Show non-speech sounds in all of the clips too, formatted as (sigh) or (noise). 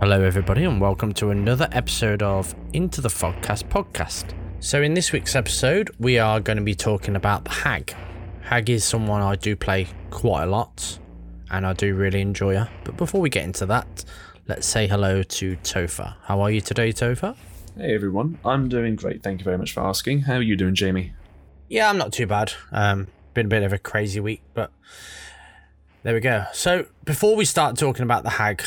Hello, everybody, and welcome to another episode of Into the Fogcast podcast. So, in this week's episode, we are going to be talking about the Hag. Hag is someone I do play quite a lot, and I do really enjoy her. But before we get into that, let's say hello to Topher. How are you today, Topher? Hey everyone, I'm doing great. Thank you very much for asking. How are you doing, Jamie? Yeah, I'm not too bad. Um, been a bit of a crazy week, but there we go. So, before we start talking about the Hag,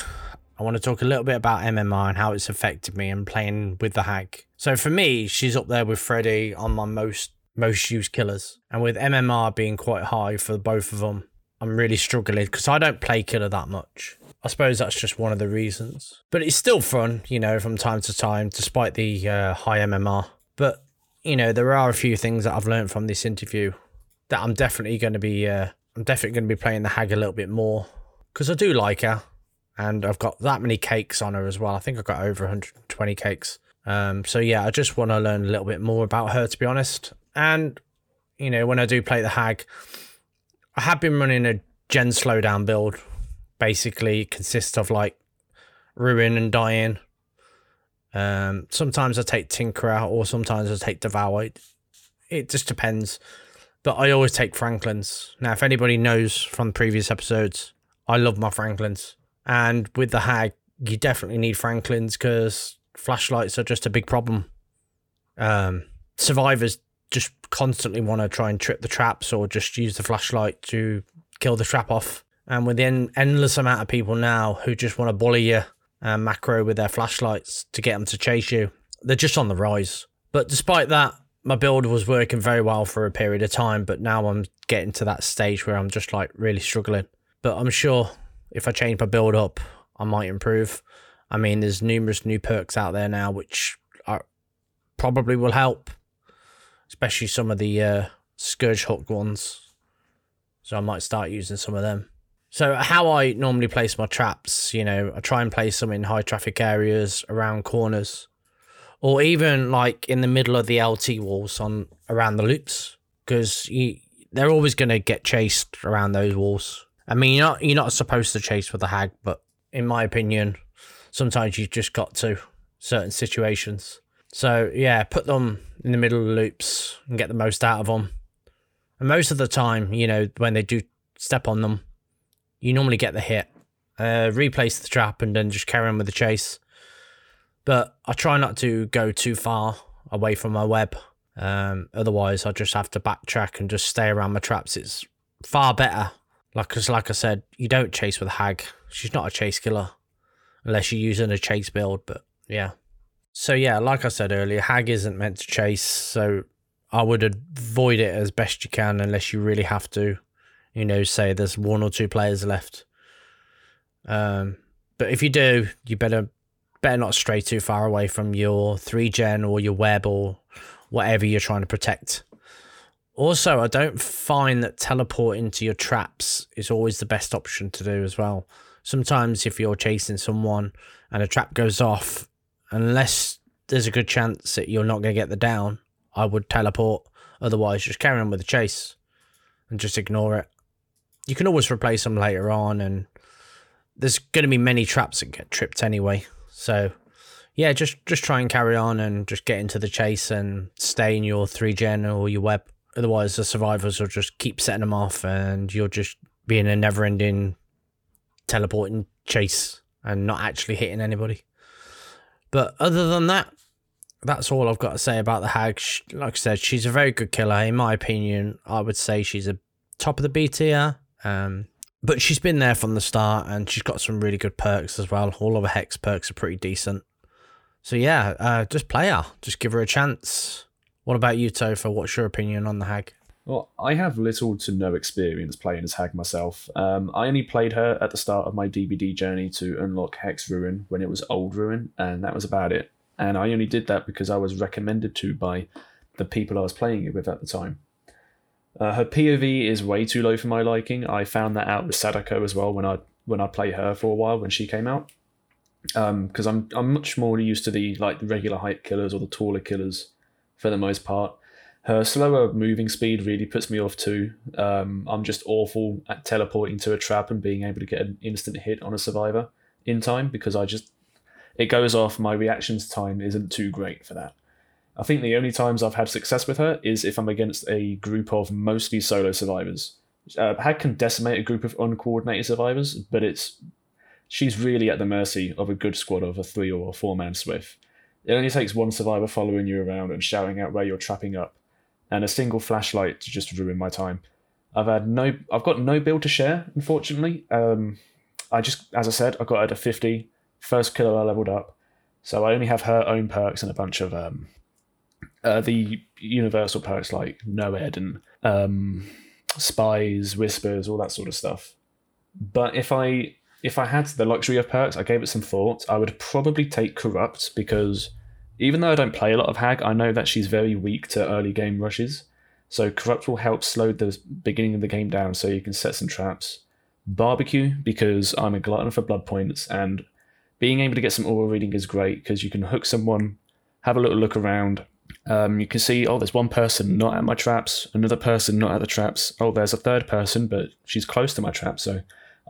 I want to talk a little bit about MMR and how it's affected me and playing with the Hag. So for me, she's up there with Freddy on my most most used killers, and with MMR being quite high for both of them, I'm really struggling because I don't play killer that much. I suppose that's just one of the reasons, but it's still fun, you know, from time to time, despite the uh, high MMR. But you know, there are a few things that I've learned from this interview that I'm definitely going to be, uh, I'm definitely going to be playing the Hag a little bit more because I do like her and I've got that many cakes on her as well. I think I've got over 120 cakes. Um, so yeah, I just want to learn a little bit more about her, to be honest. And you know, when I do play the hag, I have been running a gen slowdown build. Basically, consists of like ruin and Undying. Um, sometimes I take Tinkerer, or sometimes I take Devour. It, it just depends. But I always take Franklins. Now, if anybody knows from previous episodes, I love my Franklins. And with the hag, you definitely need Franklins because flashlights are just a big problem. Um, survivors just constantly want to try and trip the traps or just use the flashlight to kill the trap off. And with the en- endless amount of people now who just want to bully you and macro with their flashlights to get them to chase you, they're just on the rise. But despite that, my build was working very well for a period of time, but now I'm getting to that stage where I'm just like really struggling. But I'm sure if I change my build up, I might improve. I mean, there's numerous new perks out there now which are, probably will help, especially some of the uh, Scourge Hook ones. So I might start using some of them. So how I normally place my traps, you know, I try and place them in high traffic areas around corners, or even like in the middle of the LT walls on around the loops, because they're always going to get chased around those walls. I mean, you're not you're not supposed to chase with a hag, but in my opinion, sometimes you've just got to certain situations. So yeah, put them in the middle of the loops and get the most out of them. And most of the time, you know, when they do step on them, you normally get the hit. Uh, replace the trap and then just carry on with the chase. But I try not to go too far away from my web. Um, otherwise, I just have to backtrack and just stay around my traps. It's far better like, cause like I said, you don't chase with Hag. She's not a chase killer, unless you're using a chase build. But yeah. So yeah, like I said earlier, Hag isn't meant to chase, so I would avoid it as best you can, unless you really have to. You know, say there's one or two players left. Um, but if you do, you better better not stray too far away from your three gen or your web or whatever you're trying to protect. Also, I don't find that teleporting to your traps is always the best option to do as well. Sometimes, if you're chasing someone and a trap goes off, unless there's a good chance that you're not going to get the down, I would teleport. Otherwise, just carry on with the chase and just ignore it. You can always replace them later on, and there's going to be many traps that get tripped anyway. So, yeah, just just try and carry on and just get into the chase and stay in your three gen or your web. Otherwise, the survivors will just keep setting them off, and you'll just be in a never-ending teleporting chase and not actually hitting anybody. But other than that, that's all I've got to say about the hag. Like I said, she's a very good killer. In my opinion, I would say she's a top of the B tier. Um, but she's been there from the start, and she's got some really good perks as well. All of her hex perks are pretty decent. So yeah, uh, just play her. Just give her a chance. What about you, Topher? What's your opinion on the hag? Well, I have little to no experience playing as Hag myself. Um, I only played her at the start of my DBD journey to unlock Hex Ruin when it was Old Ruin, and that was about it. And I only did that because I was recommended to by the people I was playing it with at the time. Uh, her POV is way too low for my liking. I found that out with Sadako as well when I when I played her for a while when she came out. Because um, I'm I'm much more used to the like the regular height killers or the taller killers for the most part. Her slower moving speed really puts me off too. Um, I'm just awful at teleporting to a trap and being able to get an instant hit on a survivor in time because I just it goes off, my reactions time isn't too great for that. I think the only times I've had success with her is if I'm against a group of mostly solo survivors. Uh, Hag can decimate a group of uncoordinated survivors, but it's she's really at the mercy of a good squad of a three or a four man SWF. It only takes one survivor following you around and shouting out where you're trapping up, and a single flashlight to just ruin my time. I've had no, I've got no build to share, unfortunately. Um, I just, as I said, I got her to 50, first killer I leveled up, so I only have her own perks and a bunch of um, uh, the universal perks like Noed and um, spies, whispers, all that sort of stuff. But if I if I had the luxury of perks, I gave it some thought. I would probably take corrupt because even though I don't play a lot of Hag, I know that she's very weak to early game rushes. So corrupt will help slow the beginning of the game down, so you can set some traps. Barbecue because I'm a glutton for blood points, and being able to get some aura reading is great because you can hook someone, have a little look around, um, you can see, oh, there's one person not at my traps, another person not at the traps. Oh, there's a third person, but she's close to my trap, so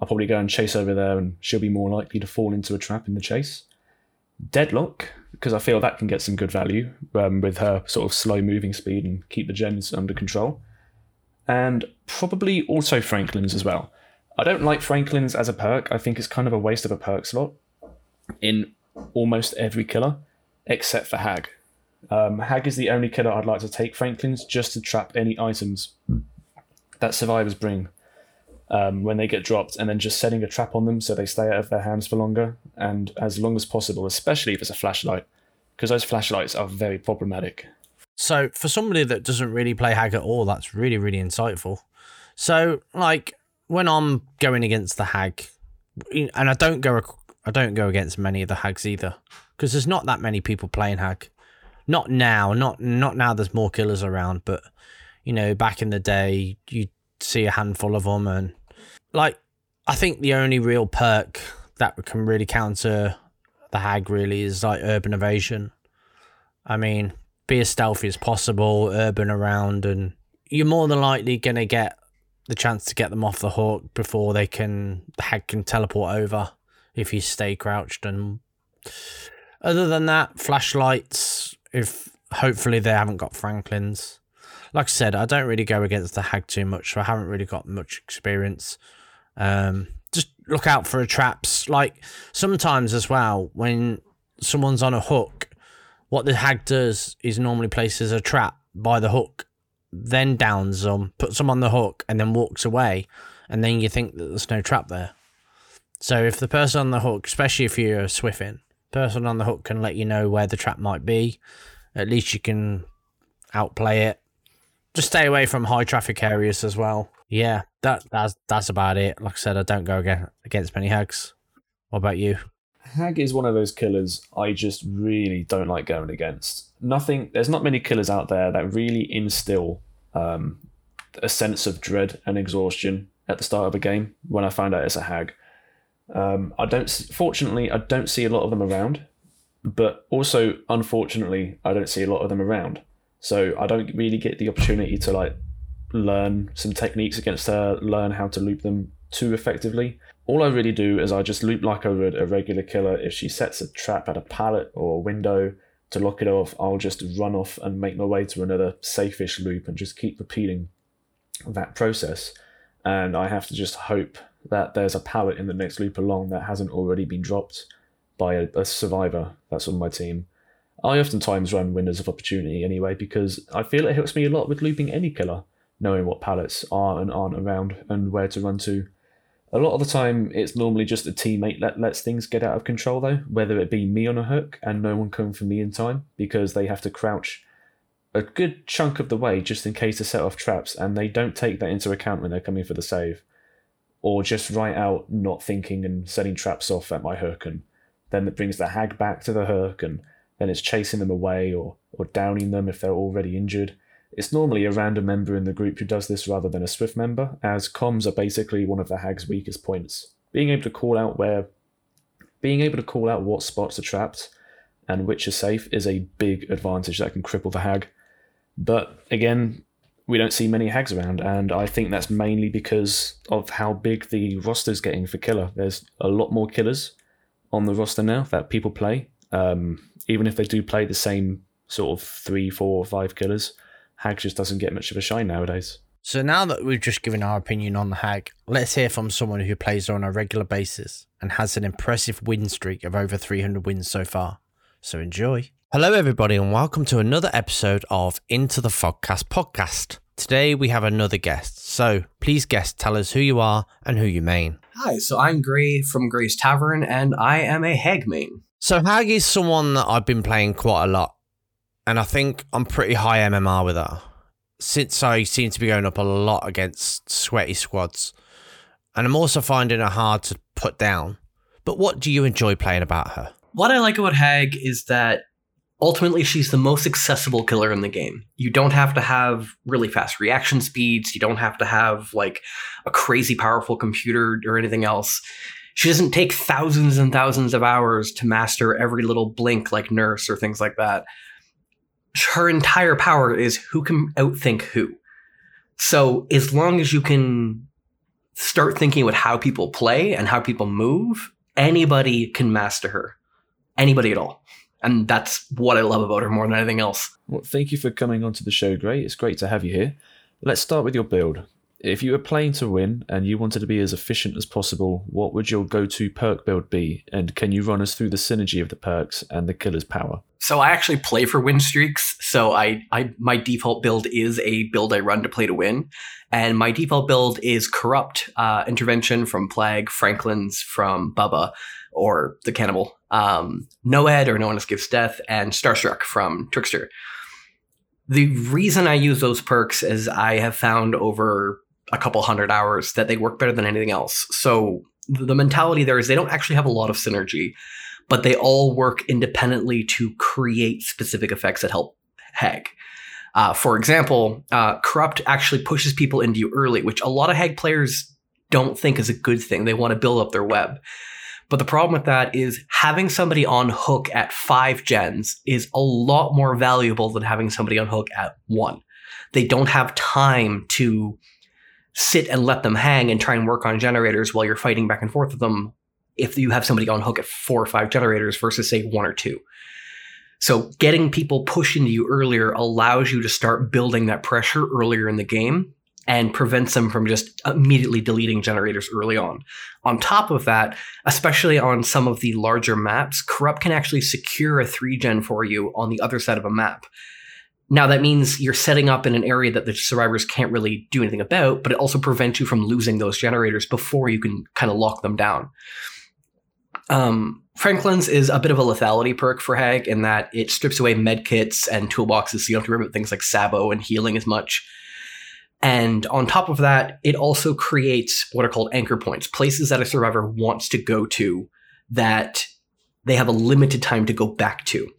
I'll probably go and chase over there, and she'll be more likely to fall into a trap in the chase. Deadlock, because I feel that can get some good value um, with her sort of slow moving speed and keep the gens under control. And probably also Franklin's as well. I don't like Franklin's as a perk. I think it's kind of a waste of a perk slot in almost every killer, except for Hag. Um, Hag is the only killer I'd like to take Franklin's just to trap any items that survivors bring um, when they get dropped, and then just setting a trap on them so they stay out of their hands for longer and as long as possible, especially if it's a flashlight, because those flashlights are very problematic. So, for somebody that doesn't really play Hag at all, that's really, really insightful. So, like when I'm going against the Hag, and I don't go, I don't go against many of the Hags either, because there's not that many people playing Hag. Not now, not not now. There's more killers around, but you know, back in the day, you see a handful of them, and like I think the only real perk that can really counter the hag really is like urban evasion. I mean, be as stealthy as possible, urban around, and you're more than likely gonna get the chance to get them off the hook before they can the hag can teleport over if you stay crouched. And other than that, flashlights, if hopefully they haven't got Franklin's. Like I said, I don't really go against the hag too much, so I haven't really got much experience. Um, just look out for traps. Like sometimes as well, when someone's on a hook, what the hag does is normally places a trap by the hook, then downs them, puts them on the hook, and then walks away, and then you think that there's no trap there. So if the person on the hook, especially if you're swiffing, person on the hook can let you know where the trap might be. At least you can outplay it. Just stay away from high traffic areas as well. Yeah, that that's that's about it. Like I said, I don't go against many hags. What about you? Hag is one of those killers I just really don't like going against. Nothing. There's not many killers out there that really instill um, a sense of dread and exhaustion at the start of a game. When I find out it's a hag, um, I don't. Fortunately, I don't see a lot of them around, but also unfortunately, I don't see a lot of them around. So I don't really get the opportunity to like learn some techniques against her, learn how to loop them too effectively. All I really do is I just loop like I would a regular killer. If she sets a trap at a pallet or a window to lock it off, I'll just run off and make my way to another safe-ish loop and just keep repeating that process. And I have to just hope that there's a pallet in the next loop along that hasn't already been dropped by a, a survivor that's on my team. I oftentimes run windows of opportunity anyway because I feel it helps me a lot with looping any killer, knowing what pallets are and aren't around and where to run to. A lot of the time, it's normally just a teammate that lets things get out of control, though, whether it be me on a hook and no one come for me in time because they have to crouch a good chunk of the way just in case to set off traps, and they don't take that into account when they're coming for the save or just right out not thinking and setting traps off at my hook, and then it brings the hag back to the hook, and then it's chasing them away or, or downing them if they're already injured. It's normally a random member in the group who does this rather than a SWF member, as comms are basically one of the hag's weakest points. Being able to call out where being able to call out what spots are trapped and which are safe is a big advantage that can cripple the hag. But again, we don't see many hags around, and I think that's mainly because of how big the roster's getting for killer. There's a lot more killers on the roster now that people play. Um, even if they do play the same sort of three, four, five killers, Hag just doesn't get much of a shine nowadays. So now that we've just given our opinion on the Hag, let's hear from someone who plays on a regular basis and has an impressive win streak of over 300 wins so far. So enjoy. Hello, everybody, and welcome to another episode of Into the Fogcast podcast. Today we have another guest. So please, guest, tell us who you are and who you main. Hi, so I'm Gray from Gray's Tavern, and I am a Hag main. So Hag is someone that I've been playing quite a lot, and I think I'm pretty high MMR with her. Since I seem to be going up a lot against sweaty squads, and I'm also finding her hard to put down. But what do you enjoy playing about her? What I like about Hag is that ultimately she's the most accessible killer in the game. You don't have to have really fast reaction speeds, you don't have to have like a crazy powerful computer or anything else. She doesn't take thousands and thousands of hours to master every little blink like Nurse or things like that. Her entire power is who can outthink who. So as long as you can start thinking about how people play and how people move, anybody can master her. Anybody at all. And that's what I love about her more than anything else. Well, thank you for coming onto the show, Gray. It's great to have you here. Let's start with your build. If you were playing to win and you wanted to be as efficient as possible, what would your go to perk build be? And can you run us through the synergy of the perks and the killer's power? So I actually play for win streaks. So I, I my default build is a build I run to play to win. And my default build is corrupt uh, intervention from Plague, Franklin's from Bubba, or the cannibal, um, Noed or No One Escapes Death, and Starstruck from Trickster. The reason I use those perks is I have found over a couple hundred hours that they work better than anything else. So the mentality there is they don't actually have a lot of synergy, but they all work independently to create specific effects that help Hag. Uh, for example, uh, Corrupt actually pushes people into you early, which a lot of Hag players don't think is a good thing. They want to build up their web. But the problem with that is having somebody on hook at five gens is a lot more valuable than having somebody on hook at one. They don't have time to sit and let them hang and try and work on generators while you're fighting back and forth with them if you have somebody on hook at four or five generators versus say one or two. So getting people pushed into you earlier allows you to start building that pressure earlier in the game and prevents them from just immediately deleting generators early on. On top of that, especially on some of the larger maps, Corrupt can actually secure a 3 gen for you on the other side of a map. Now, that means you're setting up in an area that the survivors can't really do anything about, but it also prevents you from losing those generators before you can kind of lock them down. Um, Franklin's is a bit of a lethality perk for Hag in that it strips away medkits and toolboxes, so you don't have to worry about things like Sabo and healing as much. And on top of that, it also creates what are called anchor points, places that a survivor wants to go to that they have a limited time to go back to.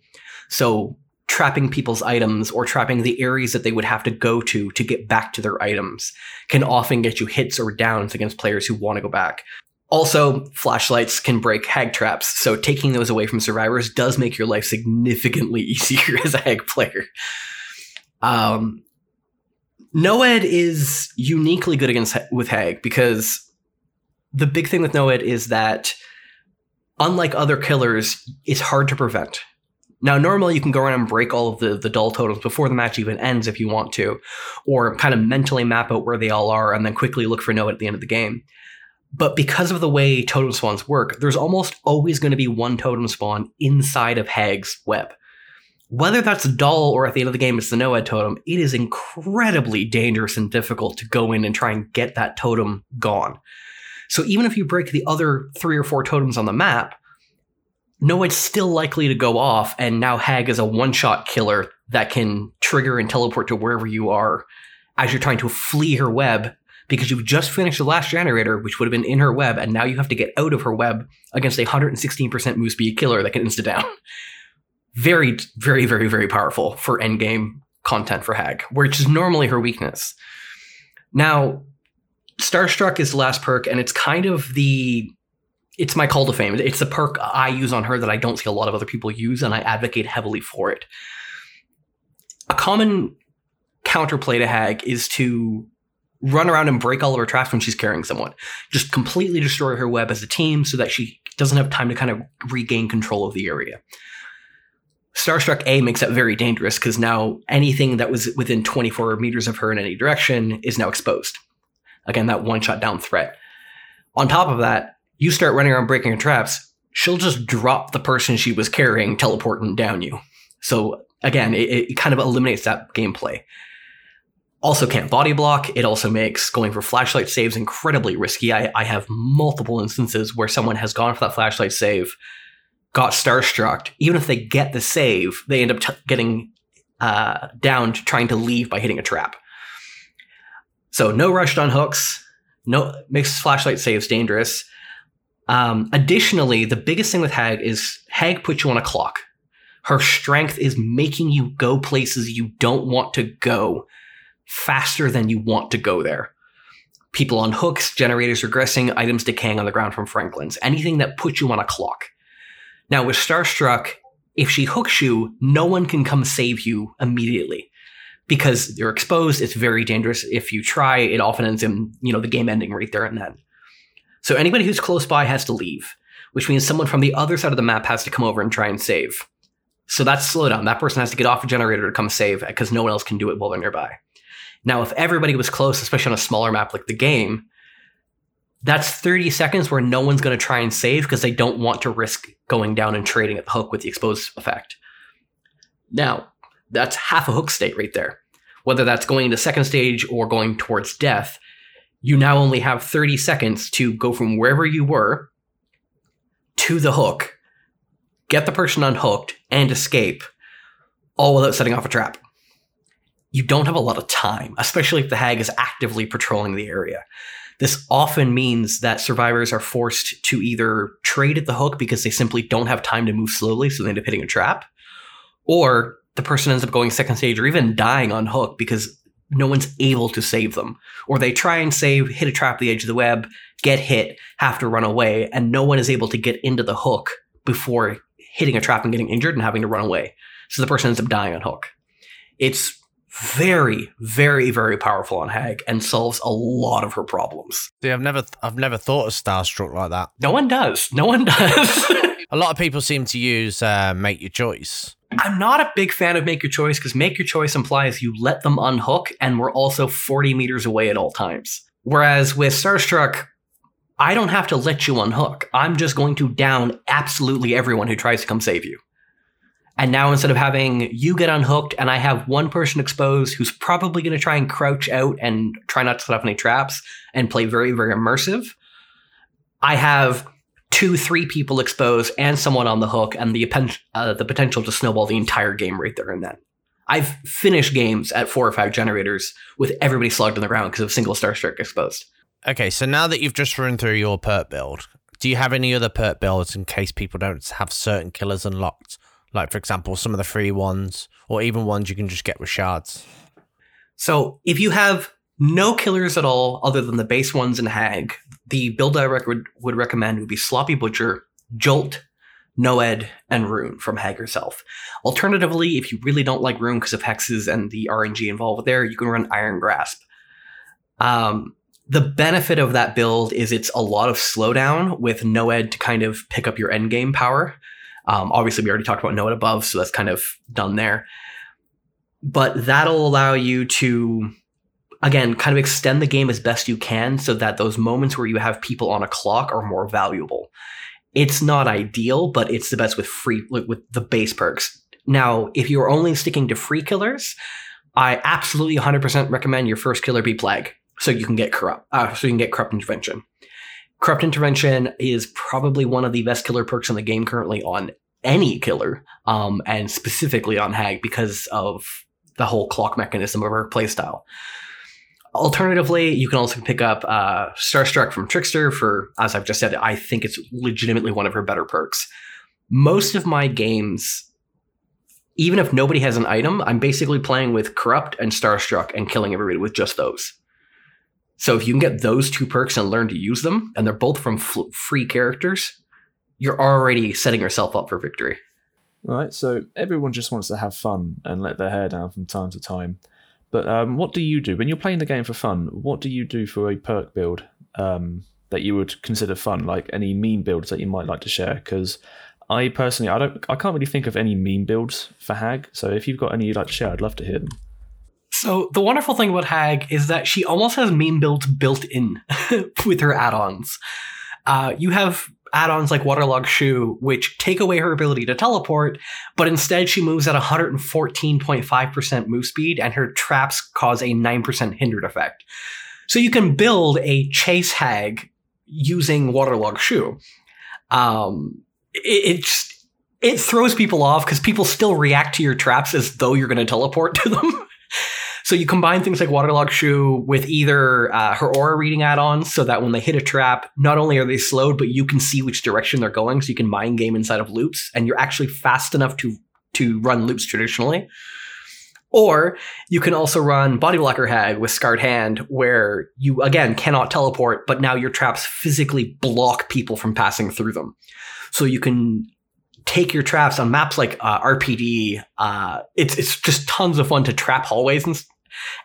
So trapping people's items or trapping the areas that they would have to go to to get back to their items can often get you hits or downs against players who want to go back. Also, flashlights can break hag traps, so taking those away from survivors does make your life significantly (laughs) easier as a hag player. Um, Noed is uniquely good against with Hag because the big thing with Noed is that unlike other killers, it's hard to prevent. Now, normally you can go around and break all of the, the dull totems before the match even ends if you want to, or kind of mentally map out where they all are and then quickly look for Noed at the end of the game. But because of the way totem spawns work, there's almost always going to be one totem spawn inside of Hag's web whether that's dull or at the end of the game it's the Noed totem, it is incredibly dangerous and difficult to go in and try and get that totem gone. So even if you break the other three or four totems on the map, Noed's still likely to go off, and now Hag is a one-shot killer that can trigger and teleport to wherever you are as you're trying to flee her web because you've just finished the last generator, which would have been in her web, and now you have to get out of her web against a 116% move speed killer that can insta down very, very, very, very powerful for endgame content for Hag, which is normally her weakness. Now, Starstruck is the last perk, and it's kind of the it's my call to fame. It's the perk I use on her that I don't see a lot of other people use, and I advocate heavily for it. A common counterplay to Hag is to run around and break all of her traps when she's carrying someone. Just completely destroy her web as a team so that she doesn't have time to kind of regain control of the area. Starstruck A makes that very dangerous because now anything that was within 24 meters of her in any direction is now exposed. Again, that one shot down threat. On top of that, you start running around breaking her traps, she'll just drop the person she was carrying, teleporting down you. So again, it, it kind of eliminates that gameplay. Also can't body block. It also makes going for flashlight saves incredibly risky. I, I have multiple instances where someone has gone for that flashlight save, got starstruck. Even if they get the save, they end up t- getting uh, down to trying to leave by hitting a trap. So no rushed on hooks. No makes flashlight saves dangerous. Um, additionally, the biggest thing with Hag is Hag puts you on a clock. Her strength is making you go places you don't want to go faster than you want to go there. People on hooks, generators regressing, items decaying on the ground from Franklin's, anything that puts you on a clock. Now, with Starstruck, if she hooks you, no one can come save you immediately because you're exposed. It's very dangerous. If you try, it often ends in, you know, the game ending right there and then. So anybody who's close by has to leave, which means someone from the other side of the map has to come over and try and save. So that's slowdown. That person has to get off a generator to come save because no one else can do it while they're nearby. Now, if everybody was close, especially on a smaller map like the game, that's 30 seconds where no one's going to try and save because they don't want to risk going down and trading at the hook with the exposed effect. Now, that's half a hook state right there. Whether that's going into second stage or going towards death, you now only have 30 seconds to go from wherever you were to the hook, get the person unhooked, and escape, all without setting off a trap you don't have a lot of time, especially if the hag is actively patrolling the area. This often means that survivors are forced to either trade at the hook because they simply don't have time to move slowly, so they end up hitting a trap, or the person ends up going second stage or even dying on hook because no one's able to save them. Or they try and save, hit a trap at the edge of the web, get hit, have to run away, and no one is able to get into the hook before hitting a trap and getting injured and having to run away. So the person ends up dying on hook. It's very, very, very powerful on Hag and solves a lot of her problems. See, I've never, I've never thought of Starstruck like that. No one does. No one does. (laughs) a lot of people seem to use uh, Make Your Choice. I'm not a big fan of Make Your Choice because Make Your Choice implies you let them unhook and we're also 40 meters away at all times. Whereas with Starstruck, I don't have to let you unhook. I'm just going to down absolutely everyone who tries to come save you. And now instead of having you get unhooked and I have one person exposed who's probably going to try and crouch out and try not to set up any traps and play very, very immersive, I have two, three people exposed and someone on the hook and the, uh, the potential to snowball the entire game right there and then. I've finished games at four or five generators with everybody slugged on the ground because of single star Starstruck exposed. Okay, so now that you've just run through your perk build, do you have any other perk builds in case people don't have certain killers unlocked? Like, for example, some of the free ones, or even ones you can just get with shards. So, if you have no killers at all other than the base ones in Hag, the build I rec- would, would recommend would be Sloppy Butcher, Jolt, Noed, and Ruin from Hag herself. Alternatively, if you really don't like Ruin because of hexes and the RNG involved there, you can run Iron Grasp. Um, the benefit of that build is it's a lot of slowdown with Noed to kind of pick up your endgame power. Um, obviously, we already talked about Noed above, so that's kind of done there. But that'll allow you to, again, kind of extend the game as best you can so that those moments where you have people on a clock are more valuable. It's not ideal, but it's the best with free with the base perks. Now, if you're only sticking to free killers, I absolutely 100% recommend your first killer be Plague, so you can get corrupt, uh, so you can get corrupt intervention. Corrupt Intervention is probably one of the best killer perks in the game currently on any killer, um, and specifically on Hag because of the whole clock mechanism of her playstyle. Alternatively, you can also pick up uh, Starstruck from Trickster for, as I've just said, I think it's legitimately one of her better perks. Most of my games, even if nobody has an item, I'm basically playing with Corrupt and Starstruck and killing everybody with just those. So if you can get those two perks and learn to use them, and they're both from f- free characters, you're already setting yourself up for victory. Right. So everyone just wants to have fun and let their hair down from time to time. But um, what do you do when you're playing the game for fun? What do you do for a perk build um, that you would consider fun, like any meme builds that you might like to share? Because I personally, I don't, I can't really think of any meme builds for Hag. So if you've got any you'd like to share, I'd love to hear them. So the wonderful thing about Hag is that she almost has meme builds built in (laughs) with her add-ons. Uh, you have add-ons like Waterlogged Shoe, which take away her ability to teleport, but instead she moves at 114.5% move speed, and her traps cause a 9% hindered effect. So you can build a chase hag using Waterlogged Shoe. Um, it, it just it throws people off because people still react to your traps as though you're going to teleport to them. (laughs) So you combine things like Waterlogged Shoe with either uh, her aura reading add-ons, so that when they hit a trap, not only are they slowed, but you can see which direction they're going, so you can mind game inside of loops, and you're actually fast enough to to run loops traditionally. Or you can also run Body Blocker Hag with Scarred Hand, where you again cannot teleport, but now your traps physically block people from passing through them. So you can take your traps on maps like uh, RPD. Uh, it's it's just tons of fun to trap hallways and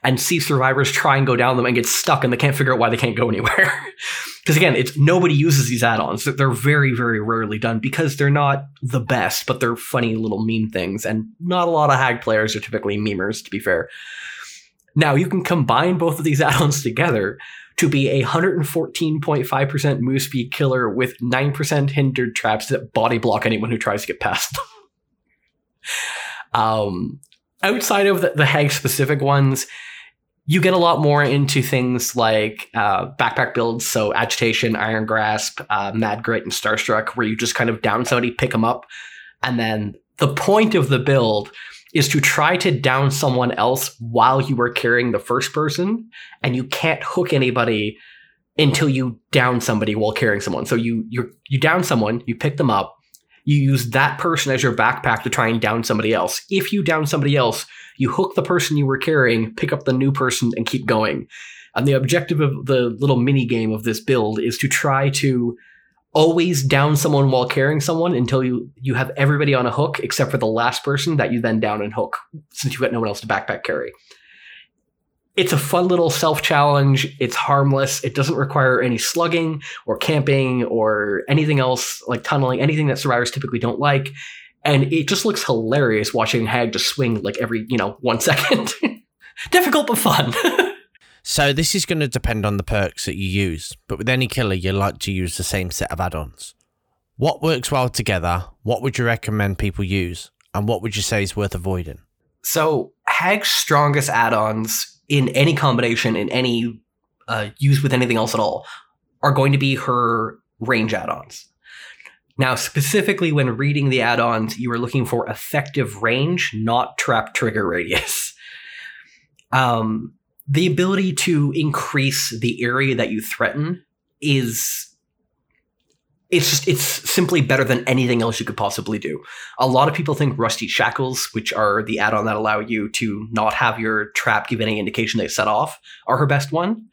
and see survivors try and go down them and get stuck and they can't figure out why they can't go anywhere. (laughs) Because again, it's nobody uses these add-ons. They're very, very rarely done because they're not the best, but they're funny little meme things. And not a lot of hag players are typically memers, to be fair. Now you can combine both of these (laughs) add-ons together to be a 114.5% move speed killer with 9% hindered traps that body block anyone who tries to get past (laughs) them. um, outside of the, the Hag specific ones, you get a lot more into things like uh, backpack builds, so agitation, iron grasp, uh, mad grit, and starstruck, where you just kind of down somebody, pick them up, and then the point of the build is to try to down someone else while you are carrying the first person, and you can't hook anybody until you down somebody while carrying someone. So you you you down someone, you pick them up, you use that person as your backpack to try and down somebody else. If you down somebody else, you hook the person you were carrying, pick up the new person, and keep going. And the objective of the little mini game of this build is to try to always down someone while carrying someone until you you have everybody on a hook except for the last person that you then down and hook since you've got no one else to backpack carry. It's a fun little self challenge. It's harmless. It doesn't require any slugging or camping or anything else like tunneling, anything that survivors typically don't like. And it just looks hilarious watching Hag just swing like every, you know, one (laughs) second. Difficult but fun. (laughs) so this is going to depend on the perks that you use, but with any killer, you like to use the same set of add-ons. What works well together? What would you recommend people use? And what would you say is worth avoiding? So Hag's strongest add-ons in any combination, in any uh, used with anything else at all, are going to be her range add-ons. Now, specifically when reading the add-ons, you are looking for effective range, not trap trigger radius. (laughs) Um, the ability to increase the area that you threaten is it's just it's simply better than anything else you could possibly do. A lot of people think Rusty Shackles, which are the add-on that allow you to not have your trap give any indication they set off, are her best one.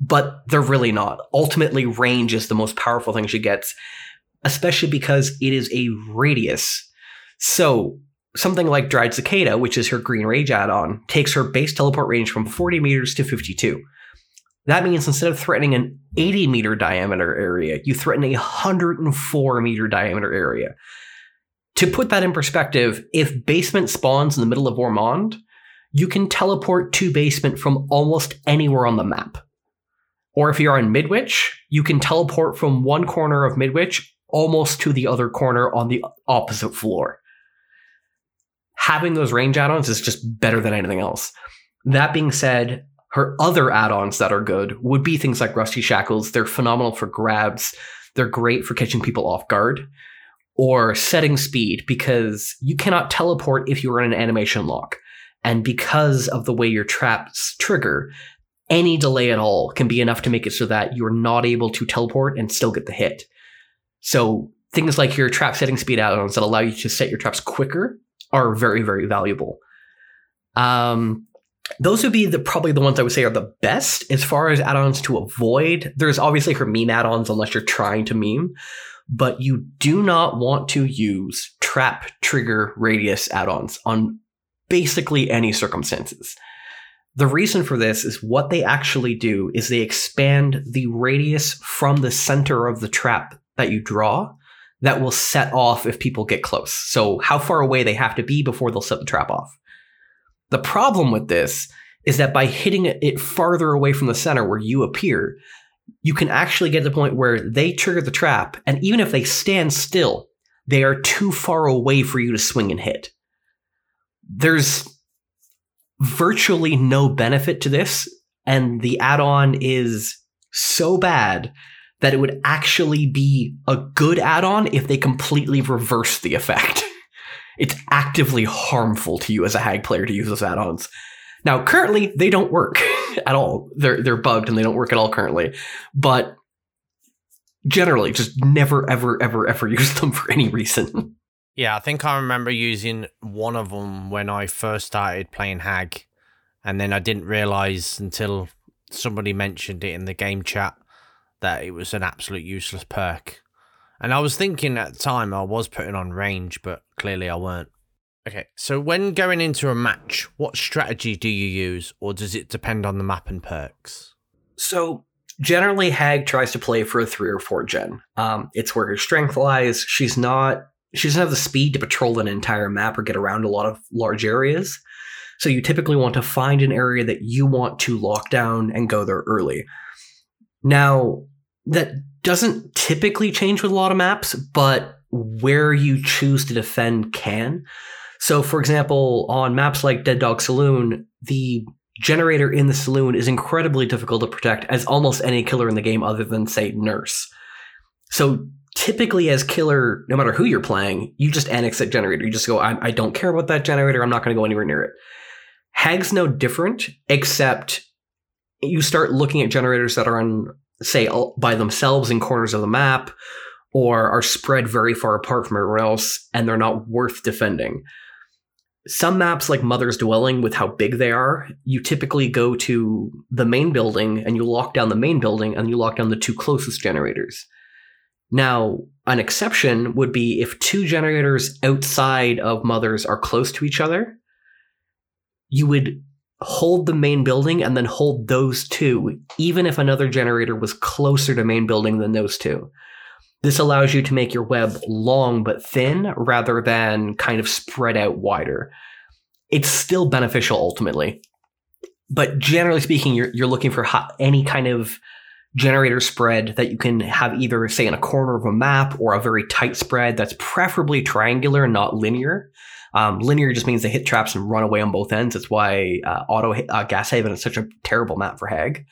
But they're really not. Ultimately, range is the most powerful thing she gets, especially because it is a radius. So something like Dried Cicada, which is her green rage add-on, takes her base teleport range from 40 meters to 52. That means instead of threatening an 80 meter diameter area, you threaten a 104 meter diameter area. To put that in perspective, if basement spawns in the middle of Ormond, you can teleport to basement from almost anywhere on the map. Or if you're on Midwich, you can teleport from one corner of Midwich almost to the other corner on the opposite floor. Having those range add ons is just better than anything else. That being said, her other add-ons that are good would be things like Rusty Shackles. They're phenomenal for grabs. They're great for catching people off guard. Or setting speed, because you cannot teleport if you are in an animation lock. And because of the way your traps trigger, any delay at all can be enough to make it so that you're not able to teleport and still get the hit. So things like your trap setting speed add-ons that allow you to set your traps quicker are very, very valuable. Um, those would be the probably the ones I would say are the best as far as add-ons to avoid. There's obviously her meme add-ons unless you're trying to meme, but you do not want to use trap trigger radius add-ons on basically any circumstances. The reason for this is what they actually do is they expand the radius from the center of the trap that you draw that will set off if people get close. So, how far away they have to be before they'll set the trap off. The problem with this is that by hitting it farther away from the center where you appear, you can actually get to the point where they trigger the trap, and even if they stand still, they are too far away for you to swing and hit. There's virtually no benefit to this, and the add on is so bad that it would actually be a good add on if they completely reverse the effect. It's actively harmful to you as a hag player to use those add ons. Now, currently, they don't work (laughs) at all. They're, they're bugged and they don't work at all currently. But generally, just never, ever, ever, ever (laughs) use them for any reason. Yeah, I think I remember using one of them when I first started playing Hag, and then I didn't realize until somebody mentioned it in the game chat that it was an absolute useless perk. And I was thinking at the time I was putting on range, but clearly I weren't. Okay, so when going into a match, what strategy do you use, or does it depend on the map and perks? So generally, Hag tries to play for a three or four gen. Um, it's where her strength lies. She's not. She doesn't have the speed to patrol an entire map or get around a lot of large areas. So you typically want to find an area that you want to lock down and go there early. Now, that doesn't typically change with a lot of maps, but where you choose to defend can. So, for example, on maps like Dead Dog Saloon, the generator in the saloon is incredibly difficult to protect as almost any killer in the game other than, say, Nurse. So, typically, as killer, no matter who you're playing, you just annex that generator. You just go, I, I don't care about that generator. I'm not going to go anywhere near it. Hag's no different, except you start looking at generators that are on say by themselves in corners of the map or are spread very far apart from everyone else and they're not worth defending. Some maps like Mother's Dwelling with how big they are, you typically go to the main building and you lock down the main building and you lock down the two closest generators. Now, an exception would be if two generators outside of Mother's are close to each other, you would hold the main building and then hold those two, even if another generator was closer to main building than those two. This allows you to make your web long but thin rather than kind of spread out wider. It's still beneficial ultimately. But generally speaking, you're, you're looking for any kind of generator spread that you can have either, say, in a corner of a map or a very tight spread that's preferably triangular and not linear. Um, linear just means they hit traps and run away on both ends. That's why uh, Auto uh, Gas Heaven is such a terrible map for Hag.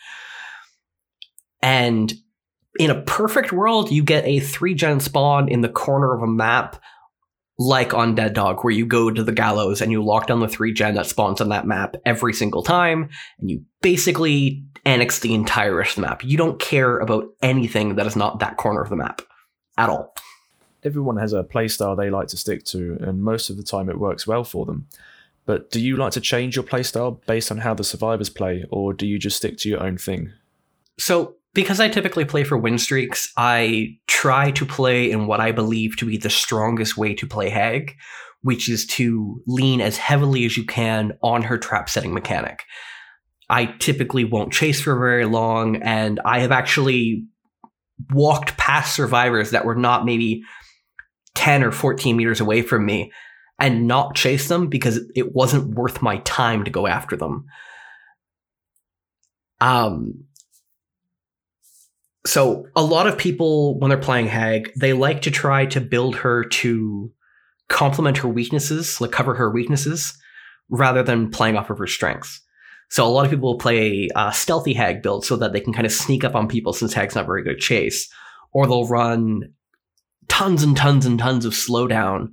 And in a perfect world, you get a three gen spawn in the corner of a map, like on Dead Dog, where you go to the gallows and you lock down the three gen that spawns on that map every single time, and you basically annex the entire rest of the map. You don't care about anything that is not that corner of the map at all everyone has a playstyle they like to stick to, and most of the time it works well for them. But do you like to change your playstyle based on how the survivors play, or do you just stick to your own thing? So, because I typically play for win streaks, I try to play in what I believe to be the strongest way to play Hag, which is to lean as heavily as you can on her trap setting mechanic. I typically won't chase for very long, and I have actually walked past survivors that were not maybe 10 or 14 meters away from me and not chase them because it wasn't worth my time to go after them. Um, so a lot of people when they're playing Hag, they like to try to build her to complement her weaknesses, like cover her weaknesses, rather than playing off of her strengths. So a lot of people will play a stealthy Hag build so that they can kind of sneak up on people since Hag's not very good at chase, or they'll run tons and tons and tons of slowdown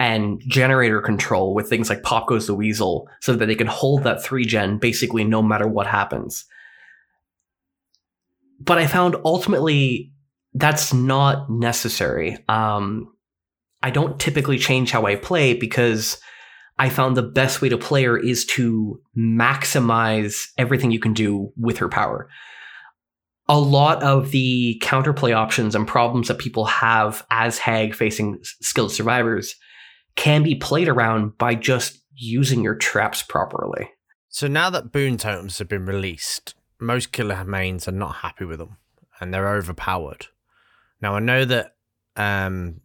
and generator control with things like Pop Goes the Weasel so that they can hold that 3 gen basically no matter what happens. But I found ultimately that's not necessary. Um, I don't typically change how I play because I found the best way to play her is to maximize everything you can do with her power a lot of the counterplay options and problems that people have as Hag facing skilled survivors can be played around by just using your traps properly. So now that boon totems have been released, most killer mains are not happy with them and they're overpowered. Now I know that um,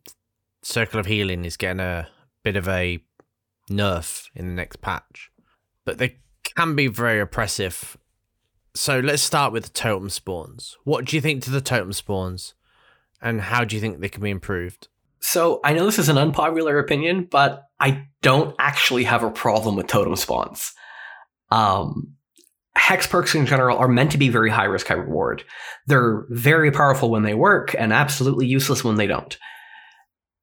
Circle of Healing is getting a bit of a nerf in the next patch, but they can be very oppressive. So let's start with totem spawns. What do you think to the totem spawns, and how do you think they can be improved? So I know this is an unpopular opinion, but I don't actually have a problem with totem spawns. Um, hex perks in general are meant to be very high risk, high reward. They're very powerful when they work and absolutely useless when they don't.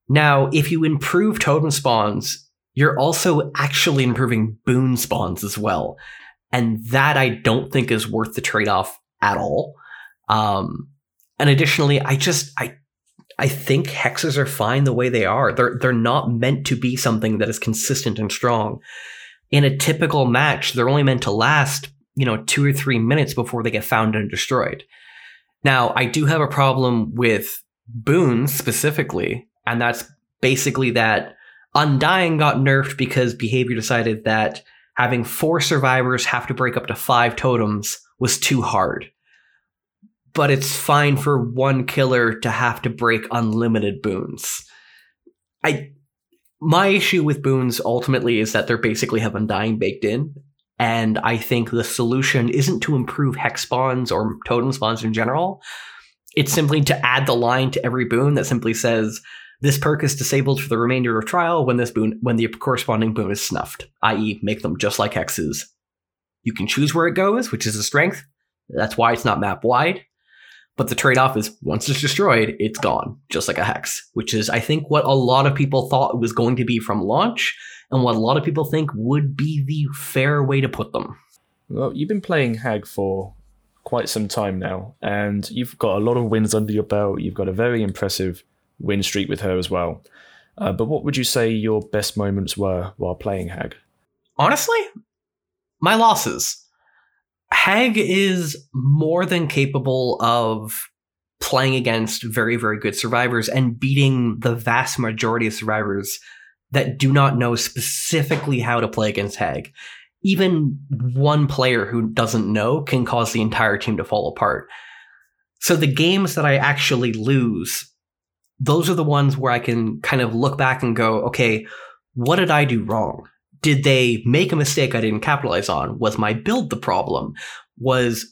Now, if you improve totem spawns, you're also actually improving boon spawns as well. And that I don't think is worth the trade off at all. Um, and additionally, I just, I, I think hexes are fine the way they are. They're, they're not meant to be something that is consistent and strong. In a typical match, they're only meant to last, you know, two or three minutes before they get found and destroyed. Now, I do have a problem with boons specifically, and that's basically that Undying got nerfed because behavior decided that having four survivors have to break up to five totems was too hard. But it's fine for one killer to have to break unlimited boons. I my issue with boons ultimately is that they're basically have undying baked in. And I think the solution isn't to improve hex spawns or totem spawns in general. It's simply to add the line to every boon that simply says this perk is disabled for the remainder of trial when this boon when the corresponding boon is snuffed, i.e., make them just like hexes. You can choose where it goes, which is a strength. That's why it's not map wide. But the trade off is once it's destroyed, it's gone, just like a hex, which is, I think, what a lot of people thought it was going to be from launch, and what a lot of people think would be the fair way to put them. Well, you've been playing Hag for quite some time now, and you've got a lot of wins under your belt. You've got a very impressive win streak with her as well. Uh, but what would you say your best moments were while playing Hag? Honestly, my losses. Hag is more than capable of playing against very, very good survivors and beating the vast majority of survivors that do not know specifically how to play against Hag. Even one player who doesn't know can cause the entire team to fall apart. So the games that I actually lose those are the ones where I can kind of look back and go, okay, what did I do wrong? Did they make a mistake I didn't capitalize on? Was my build the problem? Was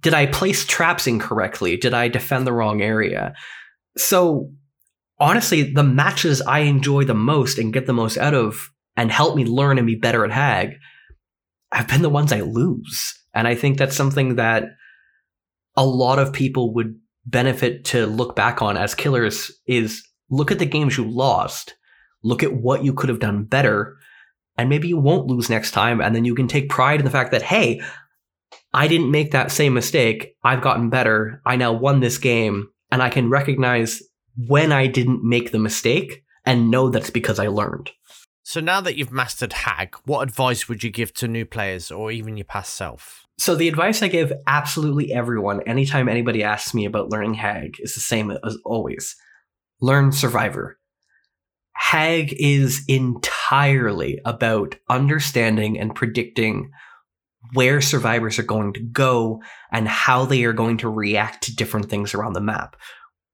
did I place traps incorrectly? Did I defend the wrong area? So honestly, the matches I enjoy the most and get the most out of and help me learn and be better at Hag have been the ones I lose. And I think that's something that a lot of people would benefit to look back on as killers is look at the games you lost, look at what you could have done better, and maybe you won't lose next time. And then you can take pride in the fact that, hey, I didn't make that same mistake. I've gotten better. I now won this game, and I can recognize when I didn't make the mistake and know that's because I learned. So now that you've mastered Hag, what advice would you give to new players or even your past self? So the advice I give absolutely everyone anytime anybody asks me about learning Hag is the same as always. Learn Survivor. Hag is entirely about understanding and predicting where survivors are going to go and how they are going to react to different things around the map.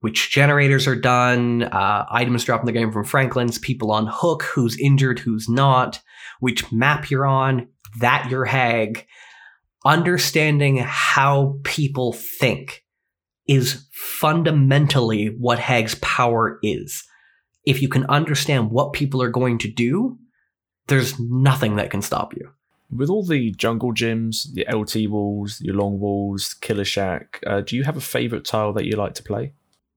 Which generators are done, uh, items dropped in the game from Franklin's, people on hook, who's injured, who's not, which map you're on, that your hag understanding how people think is fundamentally what Hag's power is. If you can understand what people are going to do, there's nothing that can stop you. With all the jungle gyms, the LT walls, your long walls, Killer Shack, uh, do you have a favorite tile that you like to play?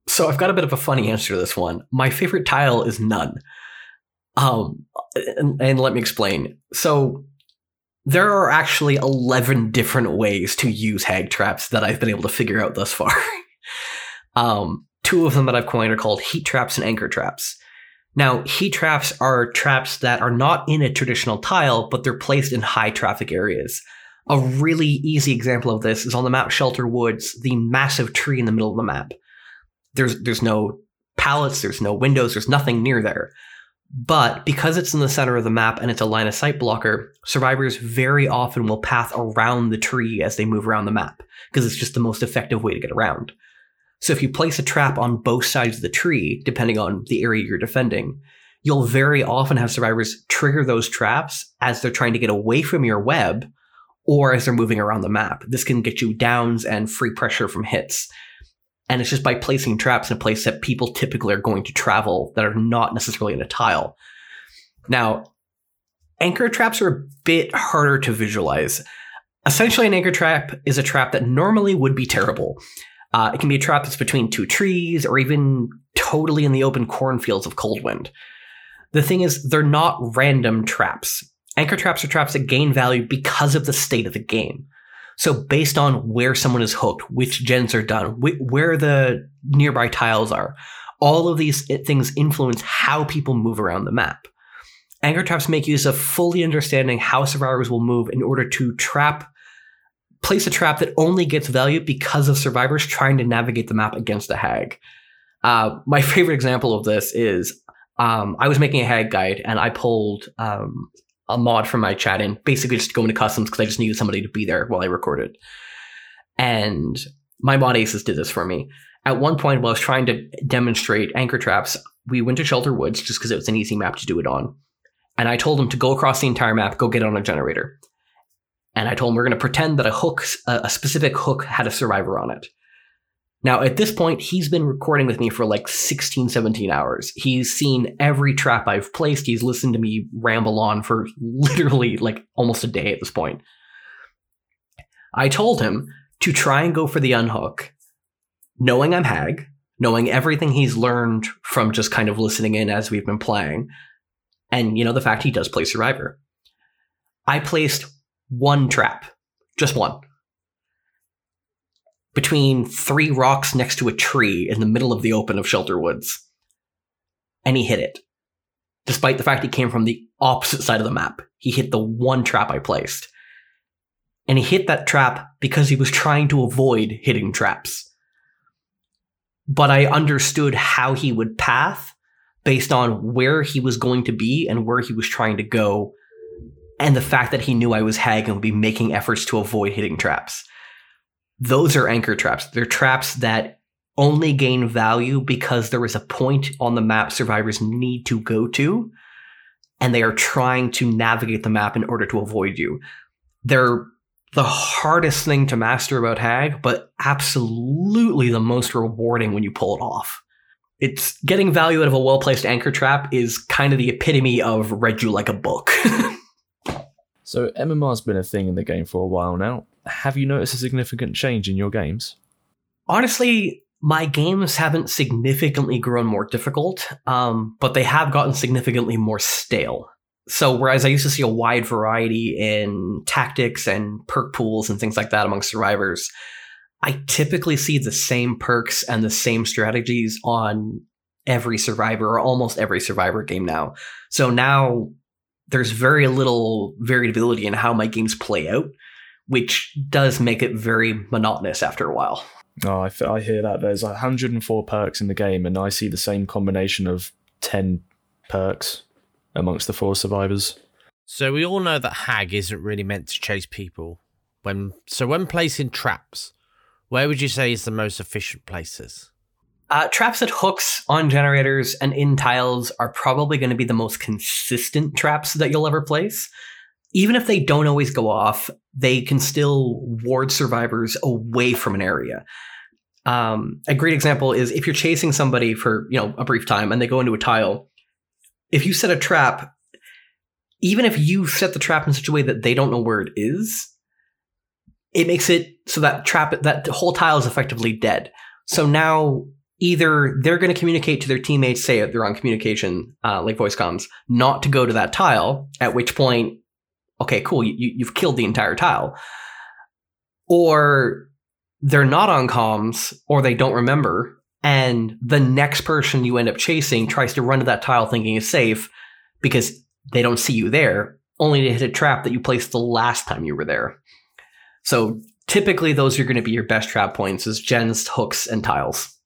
So I've got a bit of a funny answer to this one. My favorite tile is none. Um, and, and let me explain. So there are actually 11 different ways to use hag traps that I've been able to figure out thus far. (laughs) um, two of them that I've coined are called heat traps and anchor traps. Now, heat traps are traps that are not in a traditional tile, but they're placed in high traffic areas. A really easy example of this is on the map Shelter Woods, the massive tree in the middle of the map. There's there's no pallets, there's no windows, there's nothing near there. But because it's in the center of the map and it's a line of sight blocker, survivors very often will path around the tree as they move around the map because it's just the most effective way to get around. So if you place a trap on both sides of the tree, depending on the area you're defending, you'll very often have survivors trigger those traps as they're trying to get away from your web or as they're moving around the map. This can get you downs and free pressure from hits. And it's just by placing traps in a place that people typically are going to travel that are not necessarily in a tile. Now, anchor traps are a bit harder to visualize. Essentially, an anchor trap is a trap that normally would be terrible. Uh, it can be a trap that's between two trees or even totally in the open cornfields of Coldwind. The thing is, they're not random traps. Anchor traps are traps that gain value because of the state of the game. So based on where someone is hooked, which gens are done, wh- where the nearby tiles are, all of these things influence how people move around the map. Anchor traps make use of fully understanding how survivors will move in order to trap, place a trap that only gets value because of survivors trying to navigate the map against a hag. Uh, my (laughs) favorite example of this is um, I was making a hag guide and I pulled um, a mod from my chat in, basically just to go into customs because I just needed somebody to be there while I recorded. And my mod aces did this for me. At one point, while I was trying to demonstrate anchor traps, we went to Shelter Woods just because it was an easy map to do it on. And I told him to go across the entire map, go get on a generator. And I told him we're going to pretend that a hook, a specific hook, had a survivor on it. Now, at this point, he's been recording with me for like 16, 17 hours. He's seen every trap I've placed. He's listened to me ramble on for (laughs) literally like almost a day at this point. I told him to try and go for the unhook, knowing I'm Hag, knowing everything he's learned from just kind of listening in as we've been playing, and you know, the fact he does play Survivor. I placed one trap, just one between three rocks next to a tree in the middle of the open of Shelter Woods. And he hit it. Despite the fact he came from the opposite side of the map, he hit the one trap I placed. And he hit that trap because he was trying to avoid hitting traps. But I understood how he would path based on where he was going to be and where he was trying to go, and the fact that he knew I was Hag and would be making efforts to avoid hitting traps those are anchor traps. They're traps that only gain value because there is a point on the map survivors need to go to, and they are trying to navigate the map in order to avoid you. They're the hardest thing to master about Hag, but absolutely the most rewarding when you pull it off. It's getting value out of a well placed anchor trap is kind of the epitome of read you like a book. (laughs) so MMR's been a thing in the game for a while now have you noticed a significant change in your games? Honestly, my games haven't significantly grown more difficult, um, but they have gotten significantly more stale. So, whereas I used to see a wide variety in tactics and perk pools and things like that among survivors, I typically see the same perks and the same strategies on every survivor or almost every survivor game now. So now there's very little variability in how my games play out which does make it very monotonous after a while. Oh, I, I hear that. There's 104 perks in the game, and I see the same combination of 10 perks amongst the four survivors. So we all know that Hag isn't really meant to chase people. When so when placing traps, where would you say is the most efficient places? Uh, traps at hooks on generators and in tiles are probably going to be the most consistent traps that you'll ever place even if they don't always go off, they can still ward survivors away from an area. Um, a great example is if you're chasing somebody for you know a brief time and they go into a tile. If you set a trap, even if you set the trap in such a way that they don't know where it is, it makes it so that trap that whole tile is effectively dead. So now either they're going to communicate to their teammates, say they're on communication uh, like voice comms, not to go to that tile. At which point okay, cool, you, you've killed the entire tile. Or they're not on comms, or they don't remember, and the next person you end up chasing tries to run to that tile thinking it's safe because they don't see you there, only to hit a trap that you placed the last time you were there. So typically those are going to be your best trap points is gens, hooks, and tiles.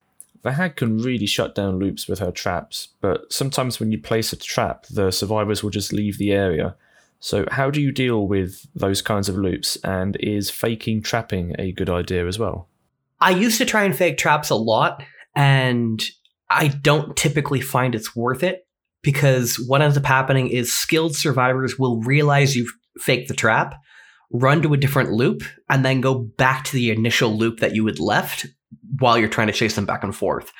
The hag can really shut down loops with her traps, but sometimes when you place a trap, the survivors will just leave the area. So, how do you deal with those kinds of loops? And is faking trapping a good idea as well? I used to try and fake traps a lot, and I don't typically find it's worth it because what ends up happening is skilled survivors will realize you've faked the trap, run to a different loop, and then go back to the initial loop that you had left while you're trying to chase them back and forth.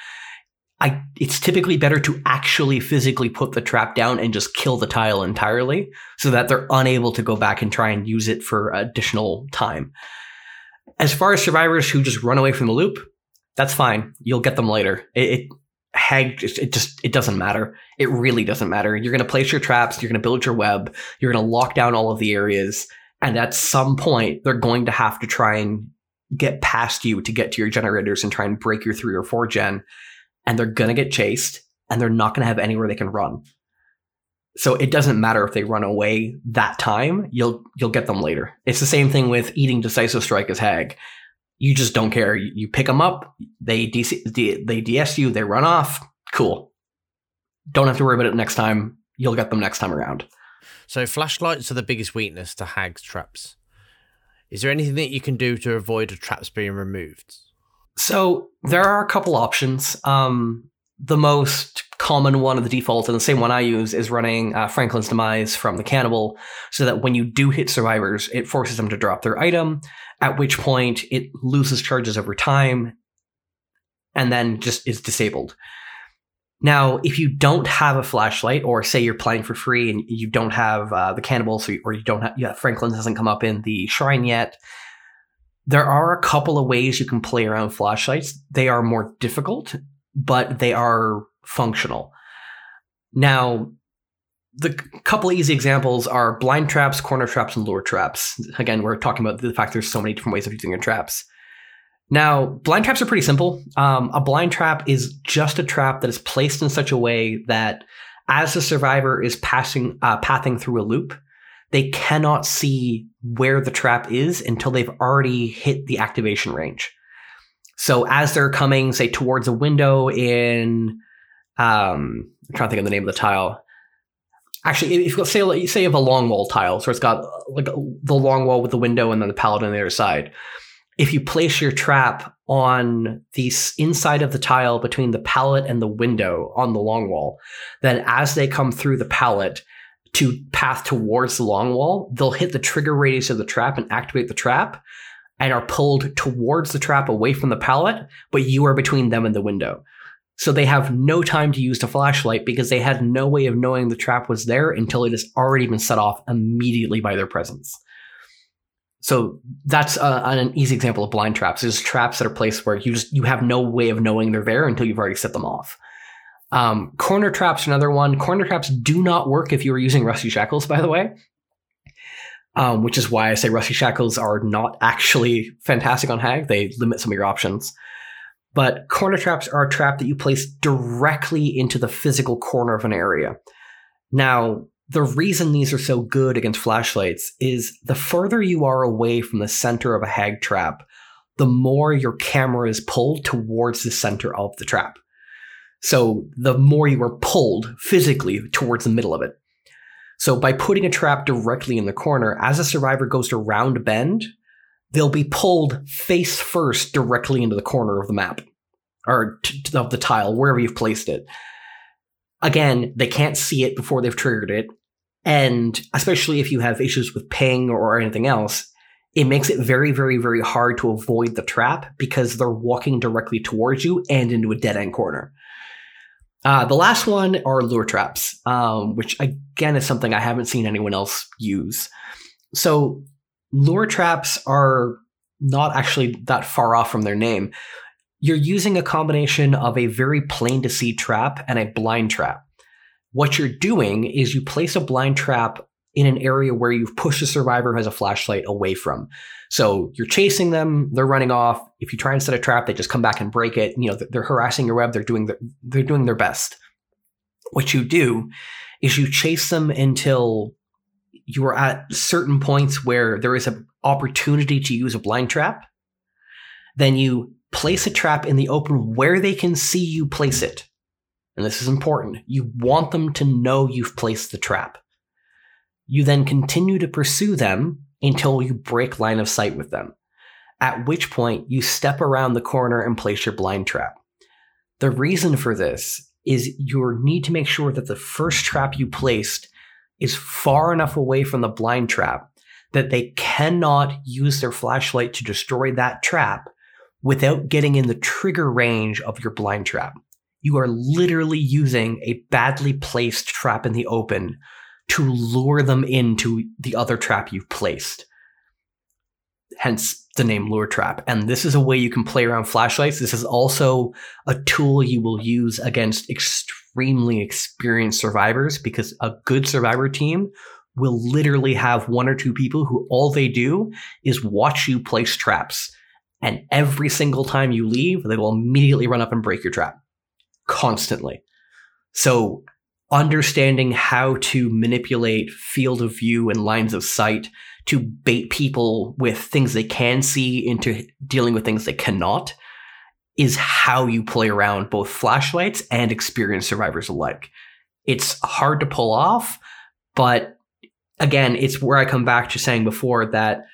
I, it's typically better to actually physically put the trap down and just kill the tile entirely so that they're unable to go back and try and use it for additional time. As far as survivors who just run away from the loop, that's fine. You'll get them later. It, it hag it just it doesn't matter. It really doesn't matter. You're going to place your traps, you're going to build your web, you're going to lock down all of the areas, and at some point they're going to have to try and get past you to get to your generators and try and break your 3 or 4 gen and they're going to get chased and they're not going to have anywhere they can run. So it doesn't matter if they run away that time, you'll you'll get them later. It's the same thing with eating decisive strike as hag. You just don't care. You, pick them up, they DC, they DS you, they run off. Cool. Don't have to worry about it next time. You'll get them next time around. So flashlights are the biggest weakness to hags traps. Is there anything that you can do to avoid the traps being removed? So there are a couple options. Um, the most common one of the defaults, and the same one I use, is running uh, Franklin's Demise from the Cannibal, so that when you do hit survivors, it forces them to drop their item, at which point it loses charges over time, and then just is disabled. Now, if you don't have a flashlight, or say you're playing for free and you don't have uh, the Cannibal, so or you don't have, yeah, Franklin's hasn't come up in the shrine yet, there are a couple of ways you can play around flashlights. They are more difficult, but they are functional. Now, the couple easy examples are blind traps, corner traps, and lure traps. Again, we're talking about the fact there's so many different ways of using your traps. Now, blind traps are pretty simple. Um, a blind trap is just a trap that is placed in such a way that as the survivor is passing, uh, pathing through a loop, they cannot see where the trap is until they've already hit the activation range. So as they're coming, say, towards a window in, um, I'm trying to think of the name of the tile. Actually, if you say say you have a long wall tile, so it's got like the long wall with the window and then the pallet on the other side. If you place your trap on the inside of the tile between the pallet and the window on the long wall, then as they come through the pallet, to path towards the long wall, they'll hit the trigger radius of the trap and activate the trap and are pulled towards the trap away from the pallet, but you are between them and the window. So they have no time to use the flashlight because they had no way of knowing the trap was there until it has already been set off immediately by their presence. So that's uh, an easy example of blind traps. There's traps that are placed where you just you have no way of knowing they're there until you've already set them off. Um, corner traps, another one. Corner traps do not work if you are using rusty shackles, by the way. Um, which is why I say rusty shackles are not actually fantastic on Hag. They limit some of your options. But corner traps are a trap that you place directly into the physical corner of an area. Now, the reason these are so good against flashlights is the further you are away from the center of a hag trap, the more your camera is pulled towards the center of the trap. So the more you are pulled physically towards the middle of it. So by putting a trap directly in the corner, as a survivor goes to round bend, they'll be pulled face first directly into the corner of the map or t- of the tile, wherever you've placed it. Again, they can't see it before they've triggered it. And especially if you have issues with ping or anything else, it makes it very, very, very hard to avoid the trap because they're walking directly towards you and into a dead end corner. Uh, the last one are lure traps, um, which again is something I haven't seen anyone else use. So lure traps are not actually that far off from their name. You're using a combination of a very plain to see trap and a blind trap. What you're doing is you place a blind trap in an area where you've pushed a survivor who has a flashlight away from. So you're chasing them, they're running off. If you try and set a trap, they just come back and break it. You know, they're harassing your web, they're doing they're doing their best. What you do is you chase them until you are at certain points where there is an opportunity to use a blind trap. Then you place a trap in the open where they can see you place it. And this is important. You want them to know you've placed the trap. You then continue to pursue them until you break line of sight with them, at which point you step around the corner and place your blind trap. The reason for this is you need to make sure that the first trap you placed is far enough away from the blind trap that they cannot use their flashlight to destroy that trap without getting in the trigger range of your blind trap. You are literally using a badly placed trap in the open to lure them into the other trap you've placed. Hence the name Lure Trap. And this is a way you can play around flashlights. This is also a tool you will use against extremely experienced survivors because a good survivor team will literally have one or two people who all they do is watch you place traps. And every single time you leave, they will immediately run up and break your trap constantly. So, understanding how to manipulate field of view and lines of sight to bait people with things they can see into dealing with things they cannot is how you play around both flashlights and experienced survivors alike. It's hard to pull off, but again, it's where I come back to saying before that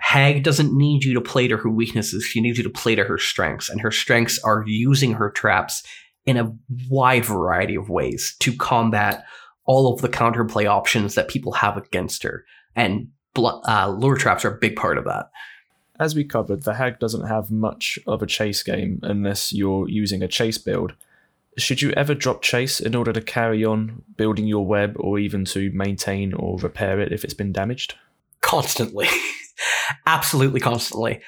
Hag doesn't need you to play to her weaknesses. She needs you to play to her strengths. And her strengths are using her traps in a wide variety of ways to combat all of the counterplay options that people have against her. And uh, lure traps are a big part of that. As we covered, the Hag doesn't have much of a chase game unless you're using a chase build. Should you ever drop chase in order to carry on building your web or even to maintain or repair it if it's been damaged? Constantly. (laughs) Absolutely constantly.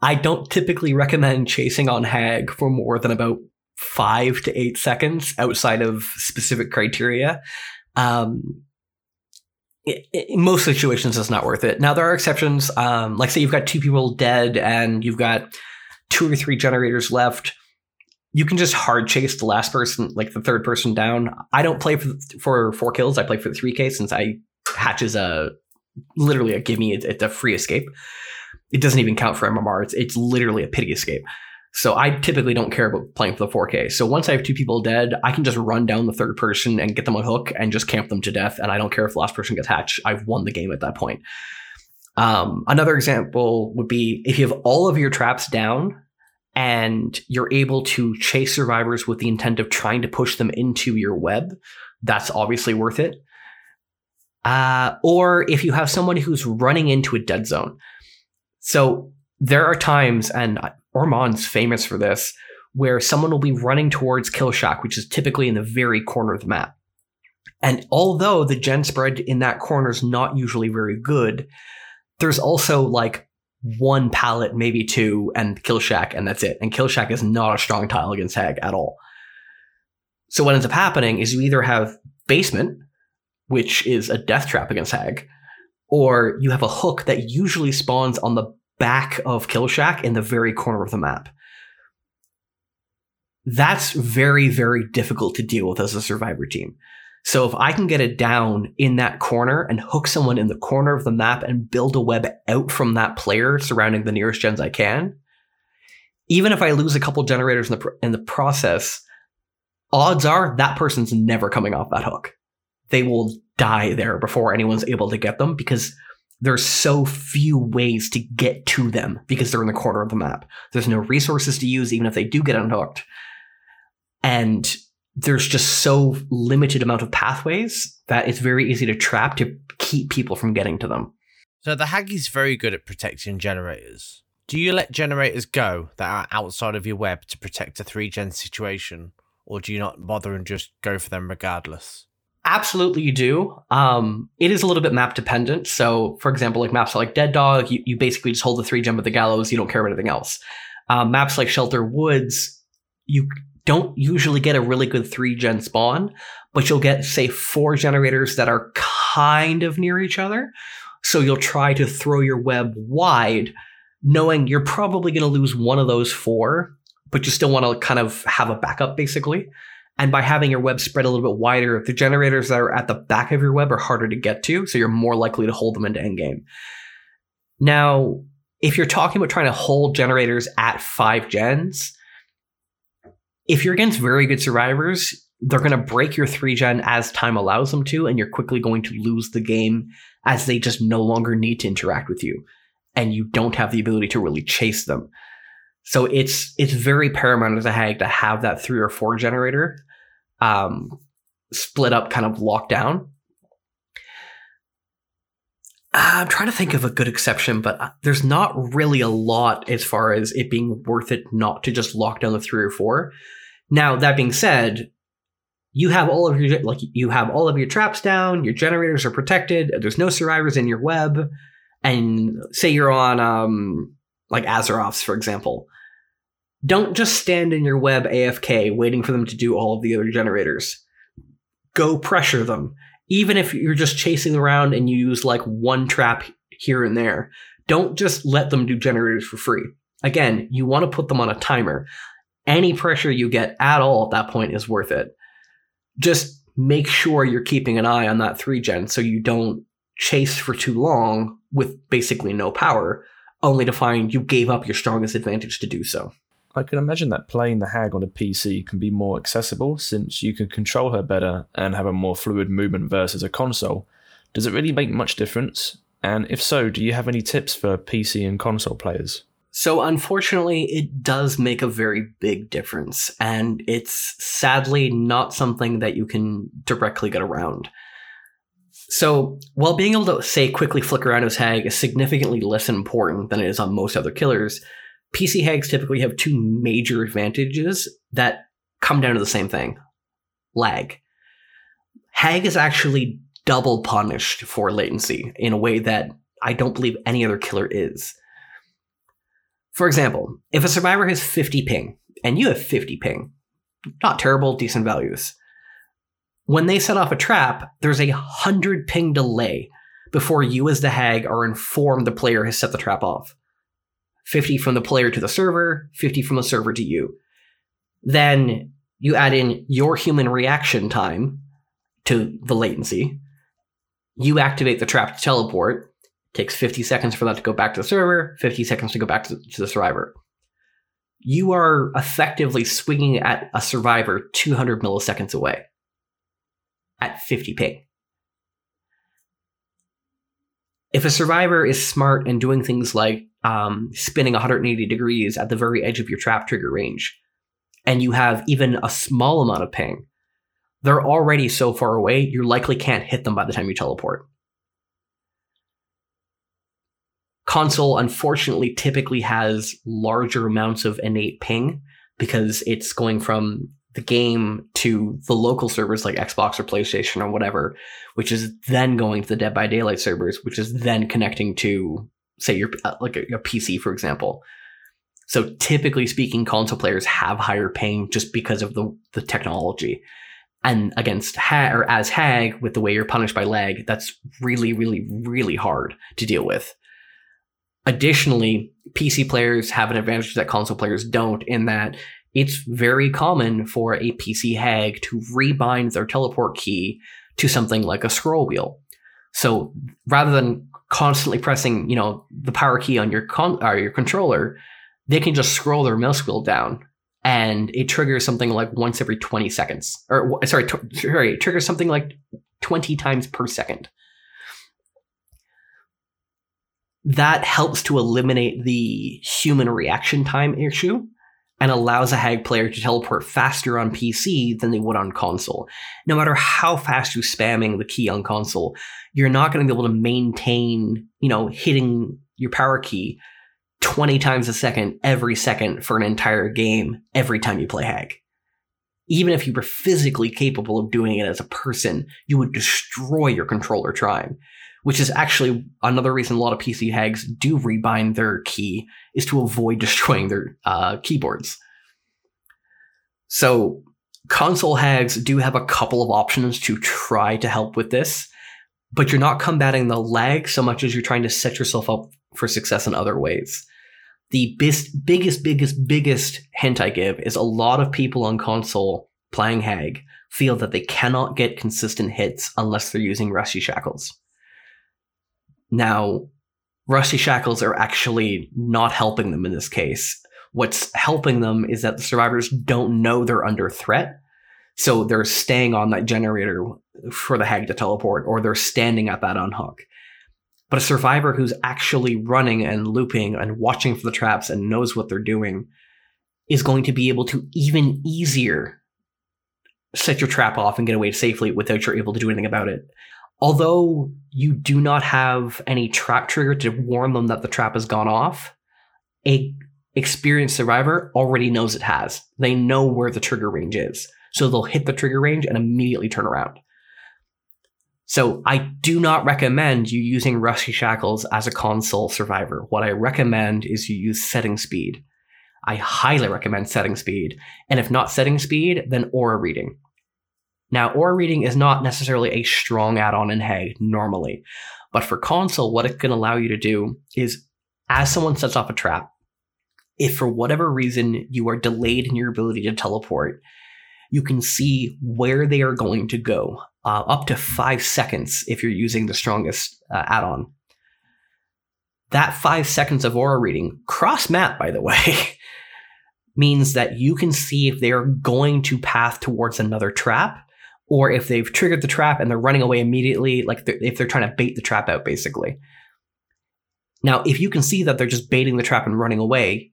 I don't typically recommend chasing on Hag for more than about five to eight seconds outside of specific criteria. Um, in most situations, it's not worth it. Now, there are exceptions. Um, like, say you've got two people dead and you've got two or three generators left you can just hard chase the last person, like the third person down. I don't play for for four kills. I play for the three K since I hatch is a literally a give me it's a free escape. It doesn't even count for MMR. It's it's literally a pity escape. So I typically don't care about playing for the 4K. So once I have two people dead, I can just run down the third person and get them on hook and just camp them to death. And I don't care if the last person gets hatched. I've won the game at that point. Um, another example would be if you have all of your traps down and you're able to chase survivors with the intent of trying to push them into your web, that's obviously worth it. Uh, or if you have someone who's running into a dead zone. So there are times, and Ormond's famous for this, where someone will be running towards Kill Shack, which is typically in the very corner of the map. And although the gen spread in that corner is not usually very good, there's also like one pallet, maybe two, and Kill Shack, and that's it. And Kill Shack is not a strong tile against Hag at all. So what ends up happening is you either have Basement, which is a death trap against Hag, or you have a hook that usually spawns on the back of Kill Shack in the very corner of the map. That's very, very difficult to deal with as a survivor team. So if I can get it down in that corner and hook someone in the corner of the map and build a web out from that player surrounding the nearest gens I can, even if I lose a couple generators in the in the process, odds are that person's never coming off that hook. They will die there before anyone's able to get them because there's so few ways to get to them because they're in the corner of the map. There's no resources to use even if they do get unhooked. And there's just so limited amount of pathways that it's very easy to trap to keep people from getting to them. So the Haggie's very good at protecting generators. Do you let generators go that are outside of your web to protect a three gen situation, or do you not bother and just go for them regardless? Absolutely, you do. Um, it is a little bit map dependent. So, for example, like maps like Dead Dawg, you, you basically just hold the three gen with the gallows. You don't care about anything else. Um, maps like Shelter Woods, you don't usually get a really good three gen spawn, but you'll get, say, four generators that are kind of near each other. So you'll try to throw your web wide, knowing you're probably going to lose one of those four, but you still want to kind of have a backup, basically. And by having your web spread a little bit wider, the generators that are at the back of your web are harder to get to, so you're more likely to hold them into endgame. Now, if you're talking about trying to hold generators at five gens, if you're against very good survivors, they're going to break your three gen as time allows them to, and you're quickly going to lose the game as they just no longer need to interact with you, and you don't have the ability to really chase them. So it's it's very paramount as a hag to have that three or four generator um, split up, kind of lockdown. Uh, I'm trying to think of a good exception, but uh, there's not really a lot as far as it being worth it not to just lock down the three or four. Now that being said, you have all of your like you have all of your traps down, your generators are protected, there's no survivors in your web, and say you're on um like Azarov's, for example. Don't just stand in your web AFK waiting for them to do all of the other generators. Go pressure them. Even if you're just chasing around and you use like one trap here and there, don't just let them do generators for free. Again, you want to put them on a timer. Any pressure you get at all at that point is worth it just make sure you're keeping an eye on that three gen so you don't chase for too long with basically no power, only to find you gave up your strongest advantage to do so. I can imagine that playing the Hag on a PC can be more accessible since you can control her better and have a more fluid movement versus a console. Does it really make much difference? And if so, do you have any tips for PC and console players? So, unfortunately, it does make a very big difference, and it's sadly not something that you can directly get around. So, while being able to, say, quickly flick around as Hag is significantly less important than it is on most other killers, PC Hags typically have two major advantages that come down to the same thing lag. Hag is actually double punished for latency in a way that I don't believe any other killer is. For example, if a survivor has 50 ping and you have 50 ping, not terrible, decent values. When they set off a trap, there's a 100 ping delay before you as the hag are informed the player has set the trap off. 50 from the player to the server, 50 from the server to you. Then you add in your human reaction time to the latency. You activate the trap teleport, takes 50 seconds for that to go back to the server, 50 seconds to go back to the survivor. You are effectively swinging at a survivor 200 milliseconds away at 50 ping. If a survivor is smart and doing things like um, spinning 180 degrees at the very edge of your trap trigger range, and you have even a small amount of ping, they're already so far away, you likely can't hit them by the time you teleport. console unfortunately typically has larger amounts of innate ping because it's going from the game to the local servers like Xbox or PlayStation or whatever, which is then going to the Dead by Daylight servers, which is then connecting to say your uh, like a, a PC for example. So typically speaking, console players have higher ping just because of the the technology. And against or as Hag, with the way you're punished by lag, that's really, really, really hard to deal with. Additionally, PC players have an advantage that console players don't in that it's very common for a PC hag to rebind their teleport key to something like a scroll wheel. So rather than constantly pressing, you know, the power key on your con- or your controller, they can just scroll their mouse wheel down and it triggers something like once every 20 seconds or sorry, t- sorry, it triggers something like 20 times per second that helps to eliminate the human reaction time issue and allows a hag player to teleport faster on PC than they would on console. No matter how fast you're spamming the key on console, you're not going to be able to maintain, you know, hitting your power key 20 times a second every second for an entire game every time you play hag. Even if you were physically capable of doing it as a person, you would destroy your controller trying which is actually another reason a lot of PC hags do rebind their key is to avoid (laughs) destroying their uh, keyboards. So console hags do have a couple of options to try to help with this, but you're not combating the lag so much as you're trying to set yourself up for success in other ways. The bis- biggest, biggest, biggest hint I give is a lot of people on console playing Hag feel that they cannot get consistent hits unless they're using Rusty Shackles. Now, Rusty Shackles are actually not helping them in this case. What's helping them is that the survivors don't know they're under threat. So they're staying on that generator for the hag to teleport, or they're standing at that unhook. But a survivor who's actually running and looping and watching for the traps and knows what they're doing is going to be able to even easier set your trap off and get away safely without you're able to do anything about it. Although you do not have any trap trigger to warn them that the trap has gone off, a experienced survivor already knows it has. They know where the trigger range is. So they'll hit the trigger range and immediately turn around. So I do not recommend you using Rusty Shackles as a console survivor. What I recommend is you use setting speed. I highly recommend setting speed. And if not setting speed, then aura reading. Now, aura reading is not necessarily a strong add-on in Hag normally, but for console, what it can allow you to do is as someone sets off a trap, if for whatever reason you are delayed in your ability to teleport, you can see where they are going to go, uh, up to five seconds if you're using the strongest uh, add on. That five seconds of aura reading, cross map, by the way, (laughs) means that you can see if they are going to path towards another trap or if they've triggered the trap and they're running away immediately, like they're, if they're trying to bait the trap out, basically. Now, if you can see that they're just baiting the trap and running away,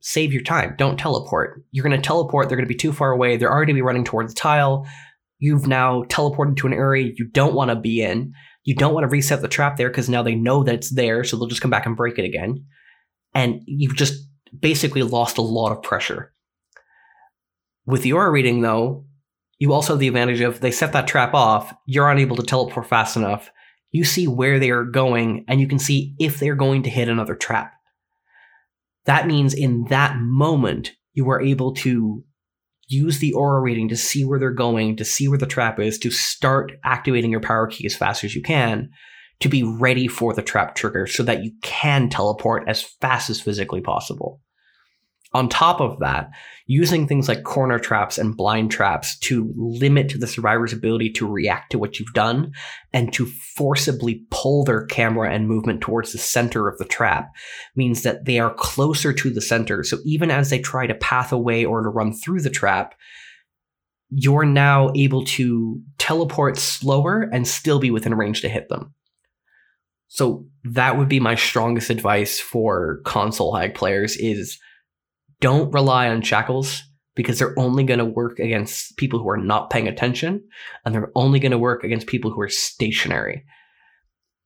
save your time. Don't teleport. You're going to teleport. They're going to be too far away. They're already be running towards the tile. You've now teleported to an area you don't want to be in. You don't want to reset the trap there because now they know that it's there, so they'll just come back and break it again. And you've just basically lost a lot of pressure. With the aura reading, though, you also have the advantage of they set that trap off, you're unable to teleport fast enough. You see where they are going, and you can see if they're going to hit another trap. That means in that moment, you are able to use the aura reading to see where they're going, to see where the trap is, to start activating your power key as fast as you can, to be ready for the trap trigger so that you can teleport as fast as physically possible. On top of that, using things like corner traps and blind traps to limit the survivor's ability to react to what you've done and to forcibly pull their camera and movement towards the center of the trap means that they are closer to the center. So even as they try to path away or to run through the trap, you're now able to teleport slower and still be within range to hit them. So that would be my strongest advice for console hag players is don't rely on shackles because they're only going to work against people who are not paying attention and they're only going to work against people who are stationary.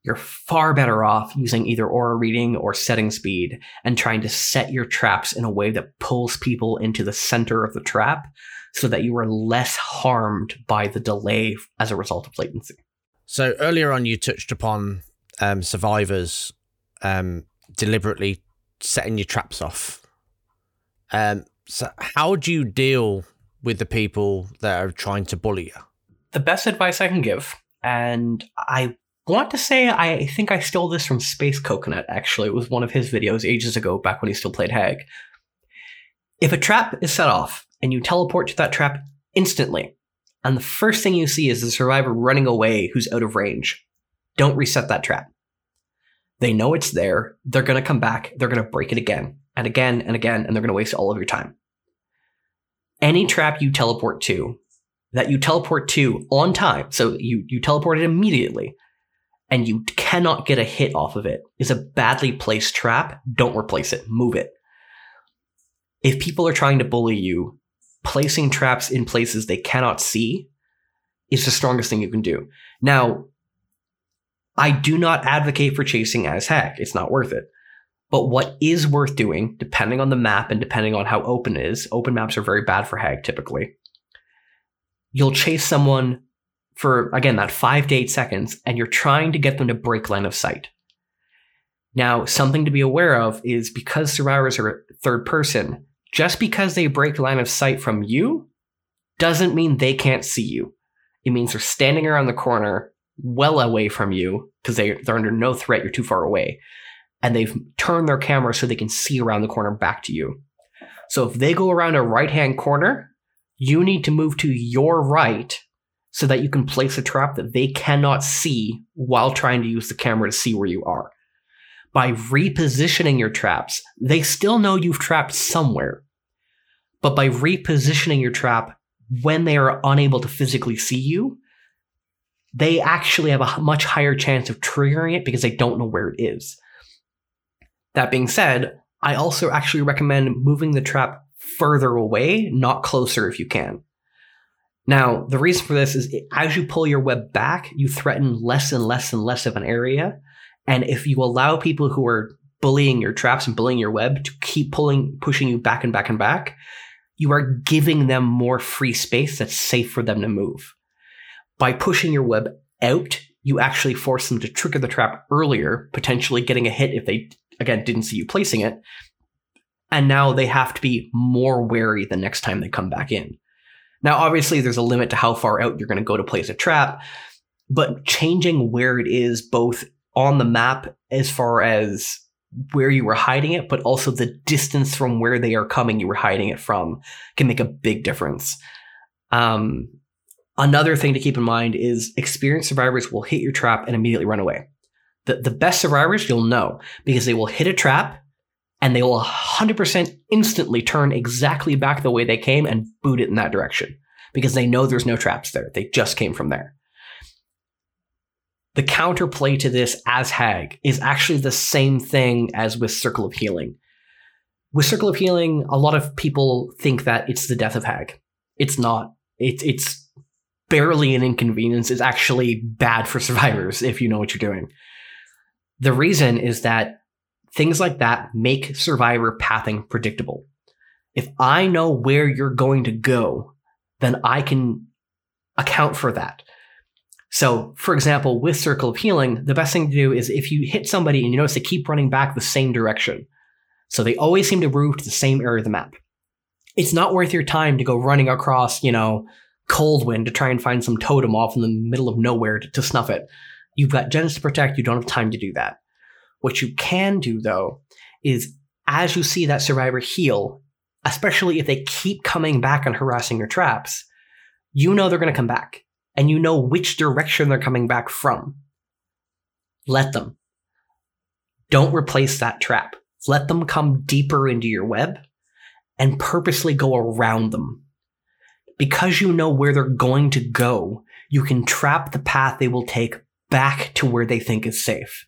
You're far better off using either aura reading or setting speed and trying to set your traps in a way that pulls people into the center of the trap so that you are less harmed by the delay as a result of latency. So earlier on, you touched upon um, survivors um, deliberately setting your traps off um, so how do you deal with the people that are trying to bully you? The best advice I can give, and I want to say I think I stole this from Space Coconut, actually. It was one of his videos ages ago, back when he still played Hag. If a trap is set off and you teleport to that trap instantly, and the first thing you see is the survivor running away who's out of range, don't reset that trap. They know it's there. They're going to come back. They're going to break it again and again and again, and they're going to waste all of your time. Any trap you teleport to, that you teleport to on time, so you, you teleport it immediately, and you cannot get a hit off of it, is a badly placed trap. Don't replace it, move it. If people are trying to bully you, placing traps in places they cannot see is the strongest thing you can do. Now, I do not advocate for chasing as Hag. It's not worth it. But what is worth doing, depending on the map and depending on how open it is, open maps are very bad for Hag typically. You'll chase someone for, again, that five to eight seconds, and you're trying to get them to break line of sight. Now, something to be aware of is because survivors are third person, just because they break line of sight from you doesn't mean they can't see you. It means they're standing around the corner well away from you because they, they're under no threat, you're too far away and they've turned their camera so they can see around the corner back to you. So if they go around a right hand corner, you need to move to your right so that you can place a trap that they cannot see while trying to use the camera to see where you are. by repositioning your traps, they still know you've trapped somewhere. But by repositioning your trap when they are unable to physically see you, they actually have a much higher chance of triggering it because they don't know where it is. That being said, I also actually recommend moving the trap further away, not closer if you can. Now, the reason for this is as you pull your web back, you threaten less and less and less of an area. And if you allow people who are bullying your traps and bullying your web to keep pulling, pushing you back and back and back, you are giving them more free space that's safe for them to move. By pushing your web out, you actually force them to trigger the trap earlier, potentially getting a hit if they, again, didn't see you placing it. And now they have to be more wary the next time they come back in. Now, obviously, there's a limit to how far out you're going to go to place a trap, but changing where it is both on the map as far as where you were hiding it, but also the distance from where they are coming you were hiding it from can make a big difference. Um, another thing to keep in mind is experienced survivors will hit your trap and immediately run away. The, the best survivors you'll know because they will hit a trap and they will 100% instantly turn exactly back the way they came and boot it in that direction because they know there's no traps there. They just came from there. The counterplay to this as Hag is actually the same thing as with Circle of Healing. With Circle of Healing, a lot of people think that it's the death of Hag. It's not. It, it's barely an inconvenience. It's actually bad for (laughs) survivors if you know what you're doing. The reason is that things like that make survivor pathing predictable. If I know where you're going to go, then I can account for that. So, for example, with Circle of Healing, the best thing to do is if you hit somebody and you notice they keep running back the same direction. So they always seem to move to the same area of the map. It's not worth your time to go running across, you know, Coldwind to try and find some totem off in the middle of nowhere to, to snuff it. You've got gens to protect, you don't have time to do that. What you can do, though, is as you see that survivor heal, especially if they keep coming back and harassing your traps, you know they're going to come back and you know which direction they're coming back from. Let them. Don't replace that trap. Let them come deeper into your web and purposely go around them. Because you know where they're going to go, you can trap the path they will take back to where they think is safe.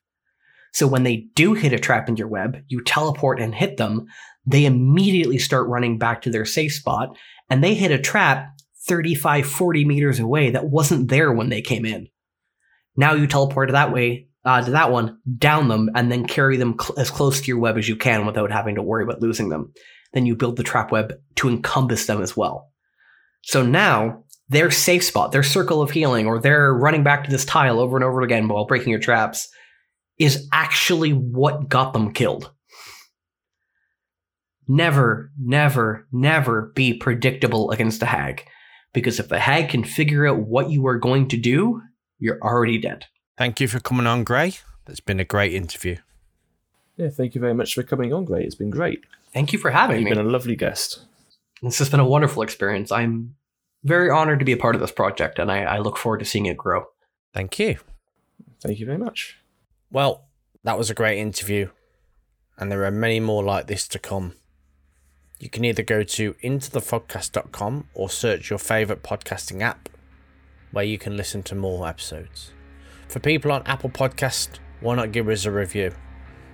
So when they do hit a trap in your web, you teleport and hit them, they immediately start running back to their safe spot, and they hit a trap 35, 40 meters away that wasn't there when they came in. Now you teleport that way, uh, to that one, down them, and then carry them cl- as close to your web as you can without having to worry about losing them. Then you build the trap web to encompass them as well. So now their safe spot, their circle of healing, or their running back to this tile over and over again while breaking your traps is actually what got them killed. Never, never, never be predictable against a hag. Because if the hag can figure out what you are going to do, you're already dead. Thank you for coming on, Gray. That's been a great interview. Yeah, thank you very much for coming on, Gray. It's been great. Thank you for having me. You've been a lovely guest. This has been a wonderful experience. I'm very honored to be a part of this project, and I, I look forward to seeing it grow. Thank you. Thank you very much. Well, that was a great interview, and there are many more like this to come. You can either go to intothefogcast.com or search your favourite podcasting app where you can listen to more episodes. For people on Apple Podcast, why not give us a review?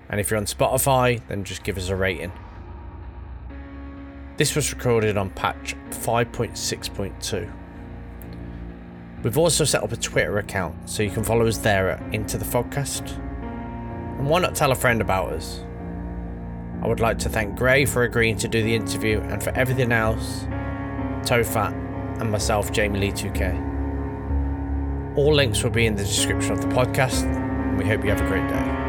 And if you're on Spotify, then just give us a rating. This was recorded on patch 5.6.2. We've also set up a Twitter account so you can follow us there at Into the Fogcast. And why not tell a friend about us? I would like to thank Gray for agreeing to do the interview and for everything else, Tofat and myself, Jamie Lee 2K. All links will be in the description of the podcast, and we hope you have a great day.